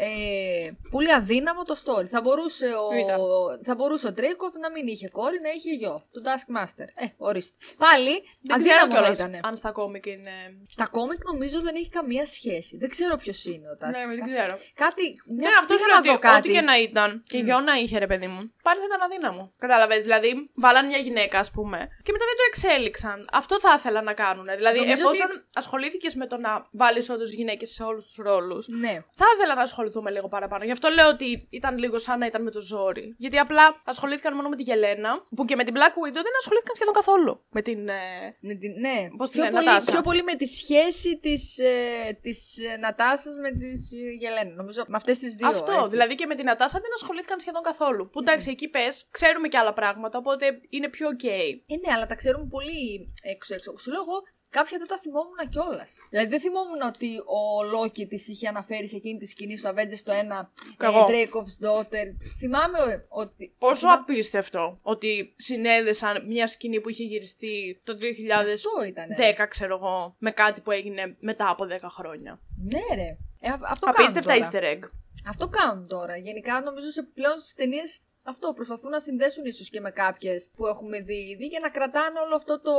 ε, πολύ αδύναμο το story. Θα μπορούσε ο, Ήταν. θα μπορούσε ο Τρέικοφ να μην είχε κόρη, να είχε γιο. Τον Taskmaster. Ε, ορίστε. Πάλι Δεν ξέρω αδύναμο θα κιόλας ήταν. αν στα κόμικ είναι. Στα κόμικ νομίζω δεν έχει καμία σχέση. Δεν ξέρω ποιος είναι ο Taskmaster. Ναι, δεν ξέρω. Κάτι. Ναι, Μια, αυτός πήγα σου λέω να δω ότι κάτι. ό,τι και να ήταν. Και γιο να είχε, ρε παιδί μου. Πάλι θα ήταν αδύναμο. Κατάλαβε. Δηλαδή, βάλαν μια γυναίκα, ας πούμε, και μετά δεν το εξέλιξαν. Αυτό θα ήθελα να κάνουν. Δηλαδή, Νομίζω εφόσον ασχολήθηκες με το να βάλεις όντως γυναίκες σε όλους τους ρόλους, Ναι. θα ήθελα να ασχοληθούμε λίγο παραπάνω. Γι' αυτό λέω ότι ήταν λίγο σαν να ήταν με το ζόρι. Γιατί απλά ασχολήθηκαν μόνο με τη Γελένα, που και με την Black Widow δεν ασχολήθηκαν σχεδόν καθόλου. Με την. ε, Με την, ναι. Πώς τη πιο, λένε, πολύ, Νατάσα. πιο πολύ με τη σχέση της, ε, της ε, Νατάσας με της ε, Γελένα. Νομίζω με αυτές τις δύο. Αυτό. έτσι. Δηλαδή και με την Ατάσα δεν ασχολήθηκαν σχεδόν καθόλου. Που εντάξει, εκεί πες, ξέρουμε και άλλα πράγματα, οπότε είναι πιο ok. Ε, ναι, αλλά τα ξέρουμε πολύ έξω-έξω. Σου λέω εγώ, κάποια δεν τα θυμόμουν κιόλας. Δηλαδή δεν θυμόμουν ότι ο Λόκι τη είχε αναφέρει σε εκείνη τη σκηνή στο Avengers το 1. Κι εγώ. Dracov's Daughter. Θυμάμαι ε, ότι. Πόσο θυμά- απίστευτο ότι συνέδεσαν μια σκηνή που είχε γυριστεί το 2010, Αυτό ήταν. ξέρω εγώ, με κάτι που έγινε μετά από 10 χρόνια. Ναι, ρε. Ε, α- αυτό κάνουν Απίστευτα τώρα. easter egg. Αυτό κάνουν τώρα. Γενικά νομίζω σε πλέον στις ταινίες αυτό προσπαθούν να συνδέσουν ίσως και με κάποιες που έχουμε δει ήδη για να κρατάνε όλο αυτό το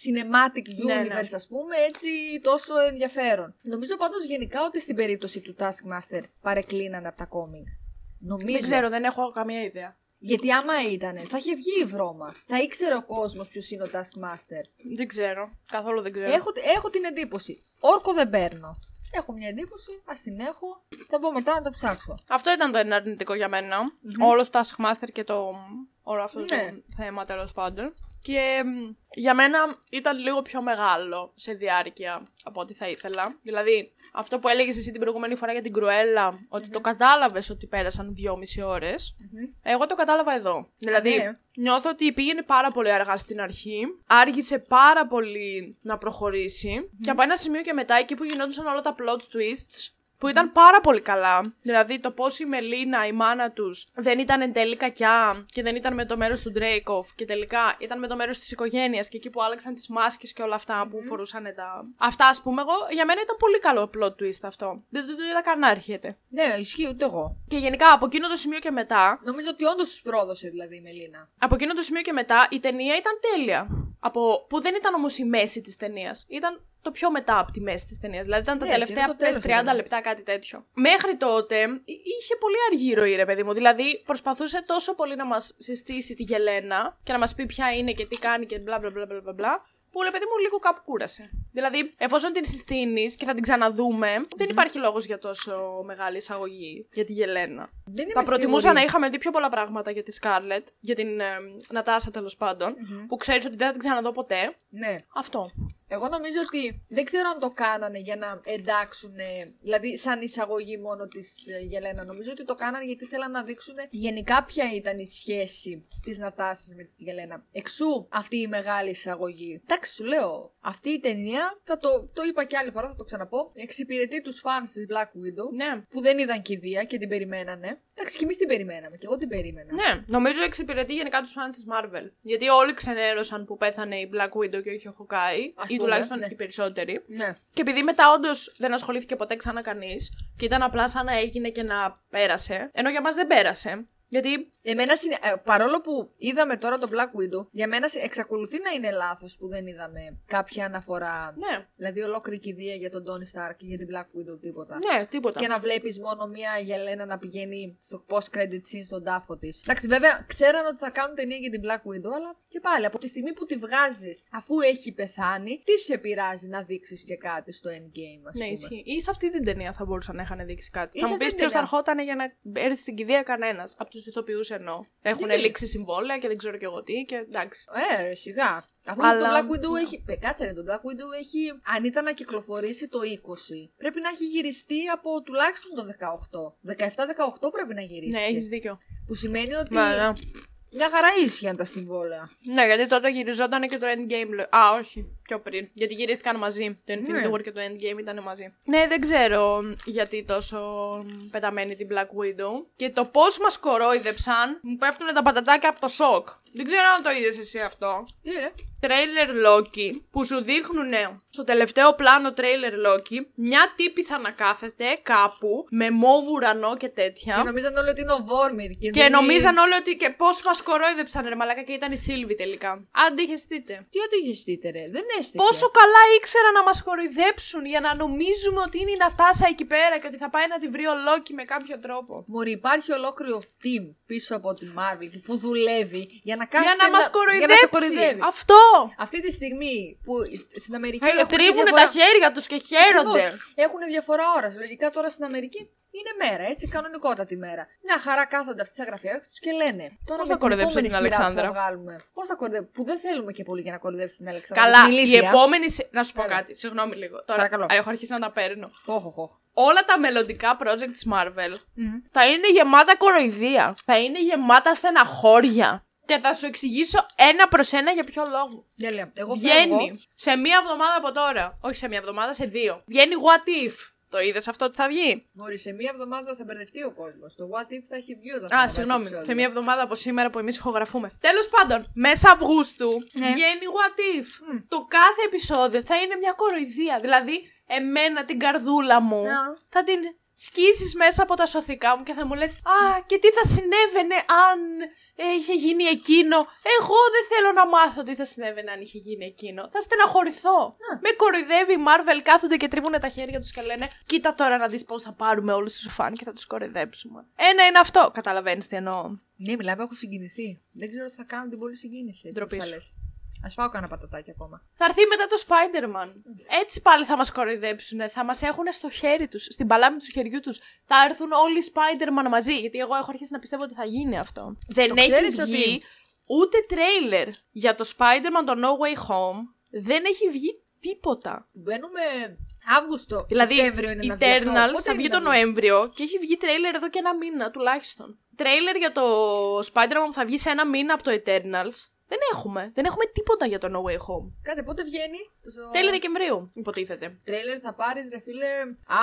cinematic Ναι, universe, ναι. ας πούμε, έτσι τόσο ενδιαφέρον. Νομίζω πάντως γενικά ότι στην περίπτωση του Taskmaster παρεκκλίνανε από τα κόμικ. Νομίζω. Δεν ξέρω, δεν έχω καμία ιδέα. Γιατί άμα ήταν, θα είχε βγει η βρώμα. Θα ήξερε ο κόσμος ποιος είναι ο Taskmaster. Δεν ξέρω. Καθόλου δεν ξέρω. Έχω, έχω την εντύπωση. Όρκο δεν παίρνω. Έχω μια εντύπωση, ας την έχω. Θα πω μετά να το ψάξω. Αυτό ήταν το ένα αρνητικό για μένα. Όλο το Taskmaster και το. Όλο αυτό Ναι. το θέμα τέλος πάντων. Και μ, για μένα ήταν λίγο πιο μεγάλο σε διάρκεια από ό,τι θα ήθελα. Δηλαδή, αυτό που έλεγες εσύ την προηγούμενη φορά για την Κρουέλα, ότι το κατάλαβες ότι πέρασαν δυόμιση ώρες. Εγώ το κατάλαβα εδώ. Δηλαδή, ναι. νιώθω ότι πήγαινε πάρα πολύ αργά στην αρχή. Άργησε πάρα πολύ να προχωρήσει. Και από ένα σημείο και μετά, εκεί που γινόντουσαν όλα τα plot twists, που ήταν πάρα πολύ καλά. Δηλαδή, το πώς η Μελίνα, η μάνα τους, δεν ήταν εν τέλει κακιά και δεν ήταν με το μέρος του Ντρέικοφ και τελικά ήταν με το μέρος της οικογένειας και εκεί που άλλαξαν τις μάσκες και όλα αυτά που φορούσαν τα. Αυτά, ας πούμε, εγώ για μένα ήταν πολύ καλό plot twist αυτό. Δεν το το είδα καν να έρχεται. Ναι, ισχύει ούτε εγώ. Και γενικά από εκείνο το σημείο και μετά, Νομίζω ότι όντως τους πρόδωσε δηλαδή η Μελίνα. από εκείνο το σημείο και μετά η ταινία ήταν τέλεια. Από, που δεν ήταν όμως η μέση της ταινίας. Ήταν το πιο μετά από τη μέση της ταινίας. Δηλαδή ήταν τα Ναι, τελευταία στο τέλος πες 30 ήταν. λεπτά, κάτι τέτοιο. Μέχρι τότε εί- είχε πολύ αργή ροή, ρε παιδί μου. Δηλαδή προσπαθούσε τόσο πολύ να μας συστήσει τη Γελένα και να μας πει ποια είναι και τι κάνει και μπλα μπλα μπλα μπλα μπλα, μπλα. Που ρε παιδί μου λίγο κάπου κούρασε. Δηλαδή, εφόσον την συστήνεις και θα την ξαναδούμε, δεν υπάρχει λόγος για τόσο μεγάλη εισαγωγή για τη Γελένα. Δεν είμαι Θα προτιμούσα σίγουρη. να είχαμε δει πιο πολλά πράγματα για τη Σκάρλετ, για την ε, Νατάσα τέλος πάντων, που ξέρεις ότι δεν θα την ξαναδώ ποτέ. Ναι. Αυτό. Εγώ νομίζω ότι δεν ξέρω αν το κάνανε για να εντάξουν, δηλαδή σαν εισαγωγή μόνο της Γελένα. Νομίζω ότι το κάνανε γιατί θέλαν να δείξουν γενικά ποια ήταν η σχέση της Νατάσης με τη Γελένα. Εξού αυτή η μεγάλη εισαγωγή. Εντάξει, σου λέω, αυτή η ταινία, θα το, το είπα και άλλη φορά, θα το ξαναπώ, εξυπηρετεί τους φαν της Black Widow. Ναι. Που δεν είδαν κηδεία και την περιμένανε. Εντάξει, και εμείς την περιμέναμε. Και εγώ την περίμενα. Ναι, νομίζω εξυπηρετεί γενικά τους fans της Marvel. Γιατί όλοι ξενέρωσαν που πέθανε η Black Widow και όχι ο Hawkeye, Ας ή πούμε, τουλάχιστον ναι. οι περισσότεροι. ναι. Και επειδή μετά όντως δεν ασχολήθηκε ποτέ ξανά κανείς και ήταν απλά σαν να έγινε και να πέρασε, ενώ για μας δεν πέρασε. Γιατί Εμένα, συνε- ε, παρόλο που είδαμε τώρα το Black Widow, για μένα συ- εξακολουθεί να είναι λάθος που δεν είδαμε κάποια αναφορά. Ναι, Δηλαδή, ολόκληρη κηδεία για τον Tony Stark και για την Black Widow, τίποτα. ναι, τίποτα. Και να βλέπεις μόνο μία Γελένα να πηγαίνει στο post-credit scene στον τάφο της. Εντάξει, βέβαια, ξέραν ότι θα κάνουν ταινία για την Black Widow, αλλά και πάλι από τη στιγμή που τη βγάζεις αφού έχει πεθάνει, τι σε πειράζει να δείξεις και κάτι στο endgame, ας Ναι, πούμε; ισχύει. Ή σε αυτή την ταινία θα μπορούσαν να είχαν δείξει κάτι. Ή θα σε μου πεις αυτή ποιος την θα ταινία. ερχόταν για να έρθει στην κηδεία κανένας. Από τους ηθοποιούς εννοώ. Έχουν είναι. λήξει συμβόλαια και δεν ξέρω και εγώ τι και εντάξει. Ε, σιγά. Αφού Αλλά- το Black Widow ναι. έχει. Ε, κάτσε ρε, το Black Widow έχει. Αν ήταν να κυκλοφορήσει το 20, πρέπει να έχει γυριστεί από τουλάχιστον το 18. 17-18 πρέπει να γυρίσει. Ναι, έχεις δίκιο. Που σημαίνει ότι. Μα, ναι. Μια χαρά ίσχυαν τα συμβόλαια. Ναι, γιατί τότε γυριζόταν και το Endgame. λέω. Α, όχι, πιο πριν. Γιατί γυρίστηκαν μαζί. Το Infinity Ναι. War και το Endgame ήταν μαζί. Ναι, δεν ξέρω γιατί τόσο πεταμένη την Black Widow. Και το πώς μας κορόιδεψαν, μου πέφτουν τα πατατάκια από το σοκ. Δεν ξέρω αν το είδες εσύ αυτό. Τι ρε. Τρέιλερ Loki που σου δείχνουν στο τελευταίο πλάνο τρέιλερ Loki μια τύπησα να κάθεται κάπου με μόβ ουρανό και τέτοια. Και νομίζαν όλοι ότι είναι ο Βόρμιρ. Και, Και δεν νομίζαν είναι- όλοι ότι και πώς μας κορόιδεψαν ρε μαλάκα και ήταν η Σίλβη τελικά. Αντίχεστείτε. Τι αντιγεστείτε, ρε. Δεν έστηκε. Πόσο καλά ήξερα να μας κοροϊδέψουν για να νομίζουμε ότι είναι η Νατάσα εκεί πέρα και ότι θα πάει να τη βρει ο Λόκι με κάποιο τρόπο. Μωρή, υπάρχει ολόκληρο team πίσω από τη Marvel και που δουλεύει για να κάνει. Για να μας Για να σε κοροϊδέψει. κοροϊδεύει. Αυτό. Αυτή τη στιγμή που σ- στην Αμερική. Ε, έχουν Τρίβουν διαφορά- τα χέρια τους και χαίρονται. Ακριβώς. Έχουν διαφορά ώρα. Λογικά τώρα στην Αμερική είναι μέρα, έτσι, κανονικότατη μέρα. Μια χαρά κάθονται αυτοί στα γραφεία τους και λένε. Τώρα Πώς με θα κοροϊδέψουν επόμενη την σειρά που Αλεξάνδρα; Θα βγάλουμε. Πώς θα κοροϊδέψουμε. Που δεν θέλουμε και πολύ για να κοροϊδέψουμε την Αλεξάνδρα. Καλά, την η ηλίθια. επόμενη. σε- Να σου πω Έλα. κάτι, συγγνώμη λίγο. Τώρα Παρακαλώ. έχω αρχίσει να τα παίρνω. Όχ, όχ, όχ. Όλα τα μελλοντικά project της Marvel θα είναι γεμάτα κοροϊδία. Θα είναι γεμάτα στεναχώρια. Και θα σου εξηγήσω ένα προς ένα για ποιο λόγο. Τέλεια. Εγώ Βγαίνει φεύγω. σε μία εβδομάδα από τώρα. Όχι σε μία εβδομάδα, σε δύο. Βγαίνει What If. Το είδες αυτό ότι θα βγει; Μόλις σε μία εβδομάδα θα μπερδευτεί ο κόσμος. Το What If θα έχει βγει όταν θα Α, ανεβάσει συγγνώμη. επεισόδιο; Σε μία εβδομάδα από σήμερα που εμείς ηχογραφούμε. Τέλος πάντων, μέσα Αυγούστου Ναι. βγαίνει What If. Το κάθε επεισόδιο θα είναι μια κοροϊδία. Δηλαδή, εμένα την καρδούλα μου Ναι. θα την σκίσεις μέσα από τα σωθικά μου και θα μου λες: Α, και τι θα συνέβαινε αν ε, είχε γίνει εκείνο. Εγώ δεν θέλω να μάθω τι θα συνέβαινε αν είχε γίνει εκείνο. Θα στεναχωρηθώ. Με κοροϊδεύει η Marvel, κάθονται και τρίβουν τα χέρια τους και λένε: Κοίτα τώρα να δεις πώς θα πάρουμε όλους τους φαν και θα τους κοροϊδέψουμε. Ένα είναι αυτό. Καταλαβαίνεις τι εννοώ. Ναι, μιλάμε, έχω συγκινηθεί. Δεν ξέρω τι θα κάνω την πολύ συγκίνηση. Έτσι, Ντροπή όπως σου. θα λες. Ας φάω κανένα πατατάκι ακόμα. Θα έρθει μετά το Spider-Man. Έτσι πάλι θα μας κοροϊδέψουν. Θα μας έχουν στο χέρι τους, στην παλάμη του χεριού τους. Θα έρθουν όλοι οι Spider-Man μαζί. Γιατί εγώ έχω αρχίσει να πιστεύω ότι θα γίνει αυτό. Δεν έχει ξέρεις βγει ότι- ούτε τρέιλερ για το Spider-Man το No Way Home. Δεν έχει βγει τίποτα. Μπαίνουμε Αύγουστο. Δηλαδή, Σεπτέμβριο είναι η να βγει αυτό. Eternals Πότε θα είναι βγει να το Νοέμβριο και έχει βγει τρέιλερ εδώ και ένα μήνα τουλάχιστον. Τρέιλερ για το Spider-Man που θα βγει σε ένα μήνα από το Eternals. Δεν έχουμε. Δεν έχουμε τίποτα για το No Way Home. Κάτε, πότε βγαίνει. Το... Τέλη Δεκεμβρίου, υποτίθεται. Τρέιλερ θα πάρεις, ρε φίλε,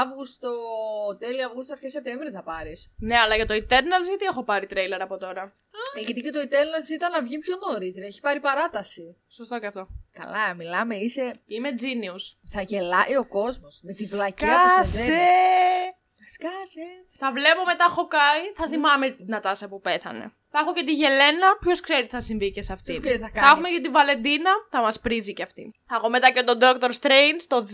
Αύγουστο, τέλη Αυγούστου, αρχές Σεπτέμβριο θα πάρεις. Ναι, αλλά για το Eternals γιατί έχω πάρει τρέιλερ από τώρα; Ε, γιατί και το Eternals ήταν να βγει πιο νωρίς, ρε. Έχει πάρει παράταση. Σωστό και αυτό. Καλά, μιλάμε, είσαι. Είμαι genius. Θα γελάει ο κόσμος με τη βλακιά που σε Κάσε! δένει. Σκάσε. Θα βλέπω μετά Χοκάι, θα θυμάμαι την Νατάσα που πέθανε. Θα έχω και τη Γελένα, ποιος ξέρει τι θα συμβεί και σε αυτή. Ποιος ξέρει τι θα θα κάνει. έχουμε και τη Βαλεντίνα, θα μας πρίζει και αυτή. Θα έχω μετά και τον Doctor Strange, το 2,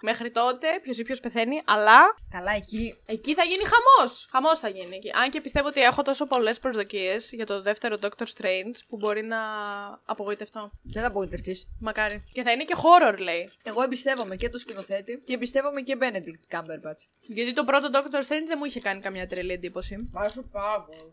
μέχρι τότε, ποιος ή ποιος πεθαίνει, αλλά Καλά, εκεί. εκεί θα γίνει χαμός. Χαμός θα γίνει εκεί. Αν και πιστεύω ότι έχω τόσο πολλές προσδοκίες για το δεύτερο Doctor Strange που μπορεί να απογοητευτώ. Δεν θα απογοητευτείς. Μακάρι. Και θα είναι και horror, λέει. Εγώ εμπιστεύομαι και το σκηνοθέτη και εμπιστεύομαι και Benedict Cumberbatch. Γιατί το πρώτο Doctor Strange δεν μου είχε κάνει καμιά τρελή εντύπωση. Μ' άρεσε πάρα πολύ.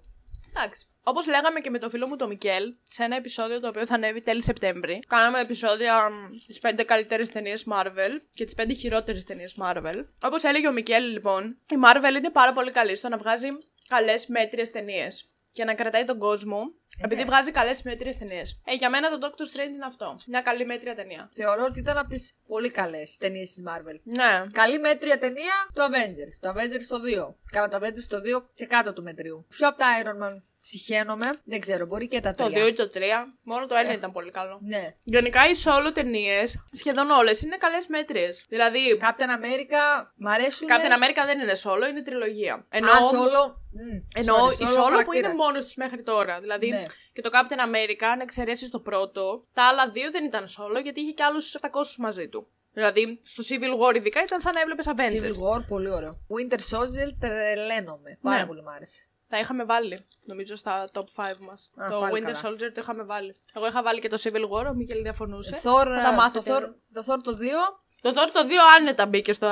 Εντάξει. Όπως λέγαμε και με το φίλο μου τον Μικέλ, σε ένα επεισόδιο το οποίο θα ανέβει τέλη Σεπτέμβρη, κάναμε επεισόδια στι 5 καλύτερες ταινίες Marvel και τις 5 χειρότερες ταινίες Marvel. Όπως έλεγε ο Μικέλ, λοιπόν, η Marvel είναι πάρα πολύ καλή στο να βγάζει καλές μέτριες ταινίες και να κρατάει τον κόσμο Επειδή ναι. βγάζει καλές μέτριε ταινίες. Ε, για μένα το Doctor Strange είναι αυτό. Μια καλή μέτρια ταινία. Θεωρώ ότι ήταν από τις πολύ καλές ταινίες της Marvel. Ναι. Καλή μέτρια ταινία το Avengers. Το Avengers το 2. Καλά, το Avengers το 2 και κάτω του μετρίου. Ποιο από τα Iron Man συχαίνομαι. Δεν ξέρω, μπορεί και τα Το 2 τρία. ή το 3. Μόνο το 1 Ε. ήταν πολύ καλό. Ναι. Γενικά οι solo ταινίες, σχεδόν όλες, είναι καλές μέτριες. Δηλαδή, Captain America μ' αρέσουν. Captain America δεν είναι solo, είναι τριλογία. Ενώ, Α, solo. Μμ, ενώ sorry, η solo που χαρακτήρα. είναι μόνος τους μέχρι τώρα. Δηλαδή, Ναι. και το Captain America, αν εξαιρέσεις το πρώτο, τα άλλα δύο δεν ήταν solo γιατί είχε και άλλους 700 μαζί του. Δηλαδή, στο Civil War ειδικά ήταν σαν να έβλεπες Avengers. Civil War, πολύ ωραίο. Winter Soldier, τρελαίνομαι. Πάρα Ναι. πολύ μ' άρεσε. Τα είχαμε βάλει, νομίζω, στα top 5 μας. Α, Το πάλι Winter καλά. Soldier το είχαμε βάλει. Εγώ είχα βάλει και το Civil War, ο Μίκελ διαφωνούσε. Thor, Θα τα ε, μάθετε. το, Thor, το Thor το 2. Το Thor το 2 άνετα μπήκε στο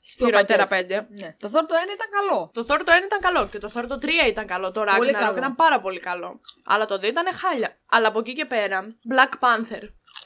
στο χειρότερα πακέτο. 5. Ναι. Το Thor το 1 ήταν καλό. Το Thor το 1 ήταν καλό και το Thor το 3 ήταν καλό. Το Πολύ Ragnarok καλό. ήταν πάρα πολύ καλό. Αλλά το 2 ήταν χάλια. Αλλά από εκεί και πέρα, Black Panther.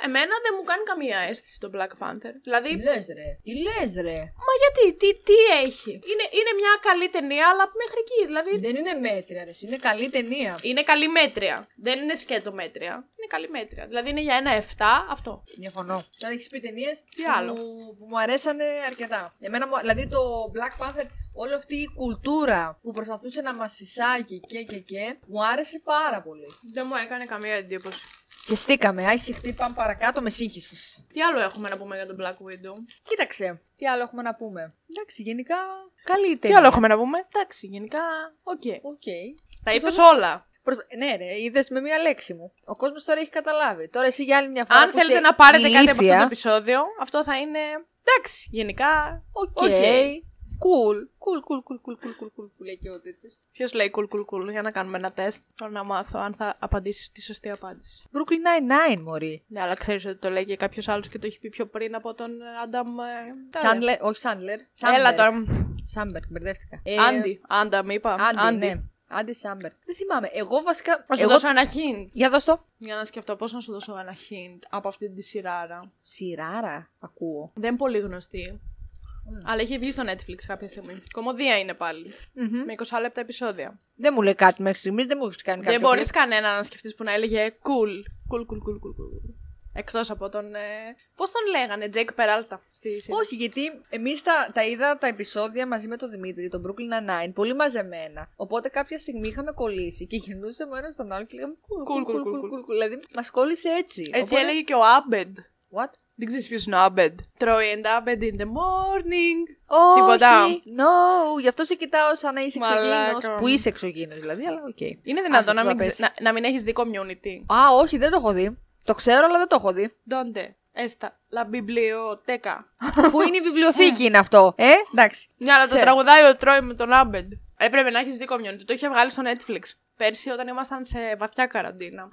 Εμένα δεν μου κάνει καμία αίσθηση το Black Panther. Δηλαδή, Τι λες ρε; Τι λες ρε; μα γιατί, τι, τι έχει; Είναι, είναι μια καλή ταινία, αλλά μέχρι εκεί. Δηλαδή, Δεν είναι μέτρια ρε. Είναι καλή ταινία. είναι καλή μέτρια. Δεν είναι σκέτο μέτρια. Είναι καλή μέτρια. Δηλαδή είναι για ένα 7 αυτό. Διαφωνώ. Τώρα έχεις πει ταινίες Τι που, άλλο; μου- που μου αρέσανε αρκετά. Εμένα, μου- δηλαδή το Black Panther, όλη αυτή η κουλτούρα που προσπαθούσε να μας εισάγει και και και, μου άρεσε πάρα πολύ. Δεν μου έκανε καμία εντύπωση. Συγχυστήκαμε, άι σιχτίρ, πάμε παρακάτω με σύγχυση. Τι άλλο έχουμε να πούμε για τον Black Widow; Κοίταξε, τι άλλο έχουμε να πούμε; Εντάξει, γενικά καλή ταινία. Τι άλλο έχουμε να πούμε; Εντάξει, γενικά, οκ. Οκ. Τα είπες όλα. Προσ- Ναι, ρε, είδες με μία λέξη μου. Ο κόσμος τώρα έχει καταλάβει. Τώρα εσύ για άλλη μια φορά. Αν που θέλετε είσαι να πάρετε κάτι από αυτό ηλίθια, το επεισόδιο, αυτό θα είναι. Εντάξει, γενικά. OK. OK. Cool. Cool, cool, cool, cool, cool, cool, cool, που λέει και ο τέτοιος. Ποιος λέει cool, cool, cool, για να κάνουμε ένα τεστ. Θέλω να μάθω αν θα απαντήσεις τη σωστή απάντηση. Brooklyn Nine-Nine, μωρή. Ναι, αλλά ξέρεις ότι το λέει και κάποιος άλλος και το έχει πει πιο πριν από τον Άνταμ. Σάντλερ, όχι Σάντλερ. Έλα τώρα. Σάμπερ, μπερδεύτηκα. Ε, Άντι. Άντα, μη είπα. Άντι, ναι. Άντι Σάμπερ. Δεν θυμάμαι. Εγώ βασικά. Να σου Εγώ... δώσω ένα hint; Για δώσ' το. Για να σκεφτώ πώς να σου δώσω ένα hint από αυτή τη σειράρα. Σειράρα, ακούω. Δεν είναι πολύ γνωστή. Αλλά έχει βγει στο Netflix κάποια στιγμή. Κομμωδία είναι πάλι. Με 20 λεπτά επεισόδια. Δεν μου λέει κάτι μέχρι στιγμής, δεν μου έχεις κάνει κάτι. Δεν μπορείς κανένα να σκεφτείς που να έλεγε cool. Cool, cool, cool, cool, cool. Εκτός από τον. Ε... Πώς τον λέγανε, Jake Peralta στη σειρά; Όχι, γιατί εμείς τα, τα είδα τα επεισόδια μαζί με τον Δημήτρη, τον Brooklyn Nine-Nine, πολύ μαζεμένα. Οπότε κάποια στιγμή είχαμε κολλήσει και γυρνούσαμε ένας στον άλλο και λέγαμε cool, Cool, cool, cool, cool, cool, cool, cool, cool. Δηλαδή μας κόλλησε έτσι. Έτσι Οπότε- έλεγε και ο Abed. What? Δεν ξέρεις ποιος είναι ο Abed. Troy and Abed in the morning. Όχι, Τίποτα. No, γι' αυτό σε κοιτάω σαν να είσαι Μαλάκα. εξωγήινος. Που είσαι εξωγήινος δηλαδή, αλλά οκ. Είναι Άσε δυνατόν να το μην, πες. ξε- να, να μην έχεις δει Community. Α, όχι, δεν το έχω δει. Το ξέρω, αλλά δεν το έχω δει. Dónde está la biblioteca. Πού είναι η βιβλιοθήκη είναι αυτό, ε; Εντάξει. Ναι, αλλά το Ξέρω. τραγουδάει ο Troy με τον Abed. Έπρεπε να έχεις δει Community. Το είχε βγάλει στο Netflix. Πέρσι όταν ήμασταν σε βαθιά καραντίνα.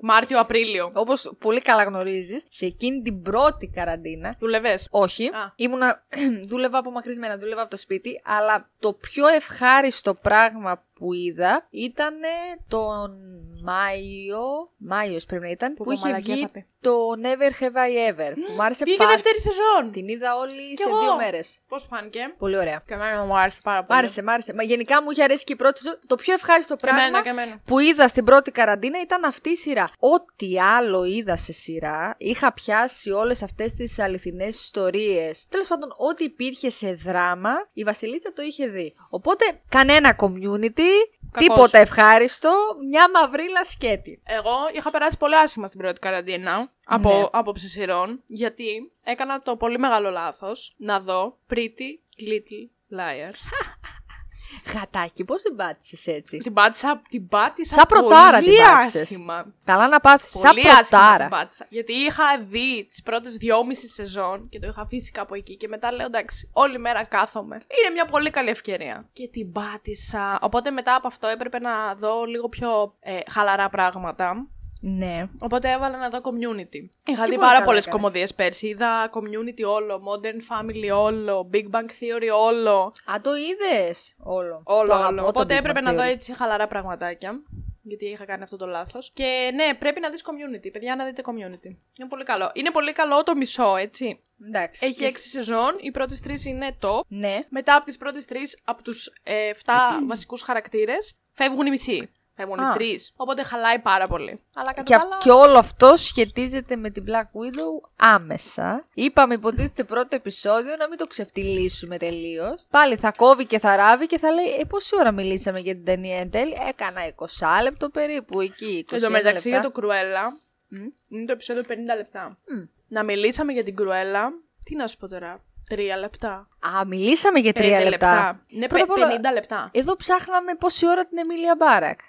Μάρτιο-Απρίλιο. Όπως πολύ καλά γνωρίζεις, σε εκείνη την πρώτη καραντίνα. Δούλευες; Όχι, Α. ήμουνα. δούλευα απομακρυσμένα, δούλευα από το σπίτι, αλλά το πιο ευχάριστο πράγμα που είδα ήταν τον Μάιο. Μάιος πρέπει να ήταν, Που που, πω, είχε μαλακία βγει θα πει. το Never Have I Ever. Που μου άρεσε Πήγε πάρα δεύτερη σεζόν. Την είδα όλη Κι σε εγώ. δύο μέρες. Πώς φάνηκε; Πολύ ωραία. Και εμένα μου άρεσε πάρα Μ' πολύ. άρεσε, μ' άρεσε. Μα γενικά μου είχε αρέσει και η πρώτη σεζόν. Το πιο ευχάριστο Και εμένα, πράγμα και εμένα. που είδα στην πρώτη καραντίνα ήταν αυτή η σειρά. Ό,τι άλλο είδα σε σειρά, είχα πιάσει όλες αυτές τις αληθινές ιστορίες. Τέλος πάντων, ό,τι υπήρχε σε δράμα, η Βασιλίτσα το είχε δει. Οπότε, κανένα community, Κακός. τίποτα ευχάριστο, μια μαυρίλα σκέτη. Εγώ είχα περάσει πολύ άσχημα στην πρώτη καραντίνα από Ναι. άποψη σειρών, γιατί έκανα το πολύ μεγάλο λάθος να δω Pretty Little Liars. Γατάκι, πώς την πάτησες έτσι; την πάτησα, την πάτησα Σαν πρωτάρα πολύ την πάτησες. άσχημα. Καλά να πάθεις. Σαν Πολύ άσχημα την πρωτάρα. πάτησα. Γιατί είχα δει τις πρώτες δυόμιση σεζόν και το είχα αφήσει κάπου εκεί και μετά λέω εντάξει, όλη μέρα κάθομαι. Είναι μια πολύ καλή ευκαιρία. Και την πάτησα. Οπότε μετά από αυτό έπρεπε να δω λίγο πιο ε, χαλαρά πράγματα. Ναι. Οπότε έβαλα να δω community. Είχα δει πολύ πάρα καλά πολλές έκανες. κομμωδίες πέρσι. Είδα community όλο, modern family όλο, big bang theory όλο. Α, το είδες όλο. Όλο, Το αγαπώ, όλο. το Οπότε Big έπρεπε Bang να δω Theory. έτσι χαλαρά πραγματάκια. Γιατί είχα κάνει αυτό το λάθος. Και ναι, πρέπει να δεις community. Παιδιά, να δείτε community. Είναι πολύ καλό. Είναι πολύ καλό το μισό, έτσι. Εντάξει. Έχει έξι σεζόν. Οι πρώτες τρεις είναι top. Ναι. Μετά από τις πρώτες τρεις, από τους ε, 7 βασικούς χαρακτήρες, φεύγουν οι μισοί. Θα ήμουν Α. οι τρει. Οπότε χαλάει πάρα πολύ. Αλλά κατά Και, τα αυ- άλλα. και όλο αυτό σχετίζεται με την Black Widow άμεσα. Είπαμε υποτίθεται πρώτο επεισόδιο να μην το ξεφτυλίσουμε τελείως. Πάλι θα κόβει και θα ράβει και θα λέει Ε, πόση ώρα μιλήσαμε για την ταινία εν τέλει; Έκανα 20 λεπτό περίπου εκεί. 21 Εν τω μεταξύ για λεπτά. το Κρουέλα. Είναι το επεισόδιο 50 λεπτά. Να μιλήσαμε για την Κρουέλα. Τι να σου πω τώρα. Τρία λεπτά. Α, μιλήσαμε για 3 Πέντε λεπτά. Είναι Πρώτα απ' όλα- 50 λεπτά. Εδώ ψάχναμε πόση ώρα την Εμίλια Μπάρακ.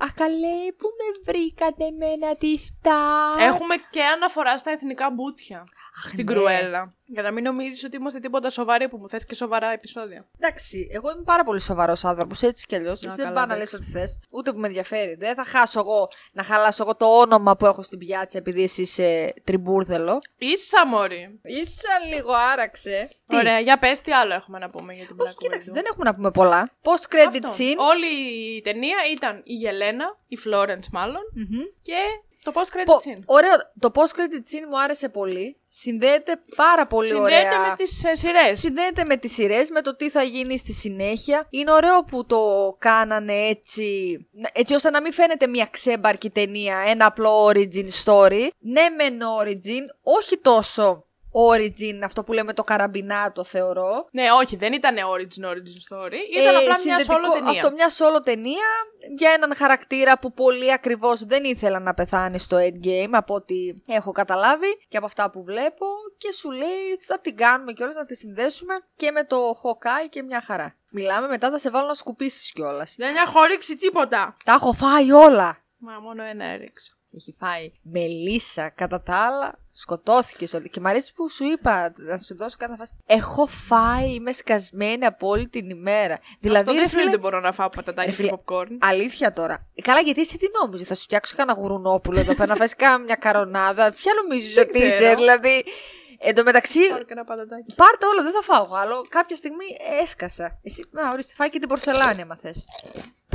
Αχ, καλέ, πού με βρήκατε εμένα της Σταρ. Έχουμε και αναφορά στα εθνικά μπούτια. Στην ναι. Κρουέλα. Για να μην νομίζεις ότι είμαστε τίποτα σοβαροί που μου θες και σοβαρά επεισόδια. Εντάξει, εγώ είμαι πάρα πολύ σοβαρός άνθρωπος, έτσι κι αλλιώς. Εσύ δεν καλά, πάει να λες εντάξει. ό,τι θες. Ούτε που με ενδιαφέρει. Δεν θα χάσω εγώ να χαλάσω εγώ το όνομα που έχω στην πιάτσα επειδή εσύ είσαι τριμπούρδελο. Ίσα μωρή. Είσαι λίγο άραξε. Τι; Ωραία, για πες τι άλλο έχουμε να πούμε για την Black Όχι, κοίταξε, Widow. δεν έχουμε να πούμε πολλά. Post credit Αυτό. scene. Όλη η ταινία ήταν η Γελένα, η Florence μάλλον, Μμμ. και το post credit Πο- scene. Ωραίο. Το post credit scene μου άρεσε πολύ. Συνδέεται πάρα πολύ Συνδέεται ωραία. με τις ε, σειρές. Συνδέεται με τις σειρές, με το τι θα γίνει στη συνέχεια. Είναι ωραίο που το κάνανε έτσι, έτσι ώστε να μην φαίνεται μια ξέμπαρκη ταινία, ένα απλό origin story. Ναι μεν origin, όχι τόσο origin, αυτό που λέμε το καραμπινάτο θεωρώ. Ναι, όχι, δεν ήταν origin origin story. Ήταν Ε, απλά μια συνδετικό- solo ταινία. Αυτό μια solo ταινία για έναν χαρακτήρα που πολύ ακριβώς δεν ήθελα να πεθάνει στο endgame από ό,τι έχω καταλάβει και από αυτά που βλέπω και σου λέει θα την κάνουμε κιόλας να τη συνδέσουμε και με το Hawkeye και μια χαρά. Μιλάμε μετά θα σε βάλω να σκουπίσεις κιόλας. Δεν έχω ρίξει τίποτα. Τα έχω φάει όλα. Μα μόνο ένα έριξα. Έχει φάει μελίσσα, κατά τα άλλα σκοτώθηκες όλοι. Και μ' αρέσει που σου είπα να σου δώσω κάθε φάση. Έχω φάει, είμαι σκασμένη από όλη την ημέρα. Δηλαδή, Αυτό ρε δεν φίλε, σημαίνει ότι μπορώ να φάω πατατάκι Ρε φίλε, και popcorn. Αλήθεια τώρα. Καλά, γιατί εσύ τι νόμιζες, θα σου φτιάξω κανένα γουρουνόπουλο εδώ πέρα να φας κάμια καρονάδα. Ποια νομίζεις Δεν ότι είσαι, ξέρω. δηλαδή. Εν τω μεταξύ, Πάρω και ένα πατατάκι. πάρτε όλα, δεν θα φάω άλλο. Κάποια στιγμή έσκασα. Εσύ, να, ορίστε, φάει και την πορσελάνη, άμα θες.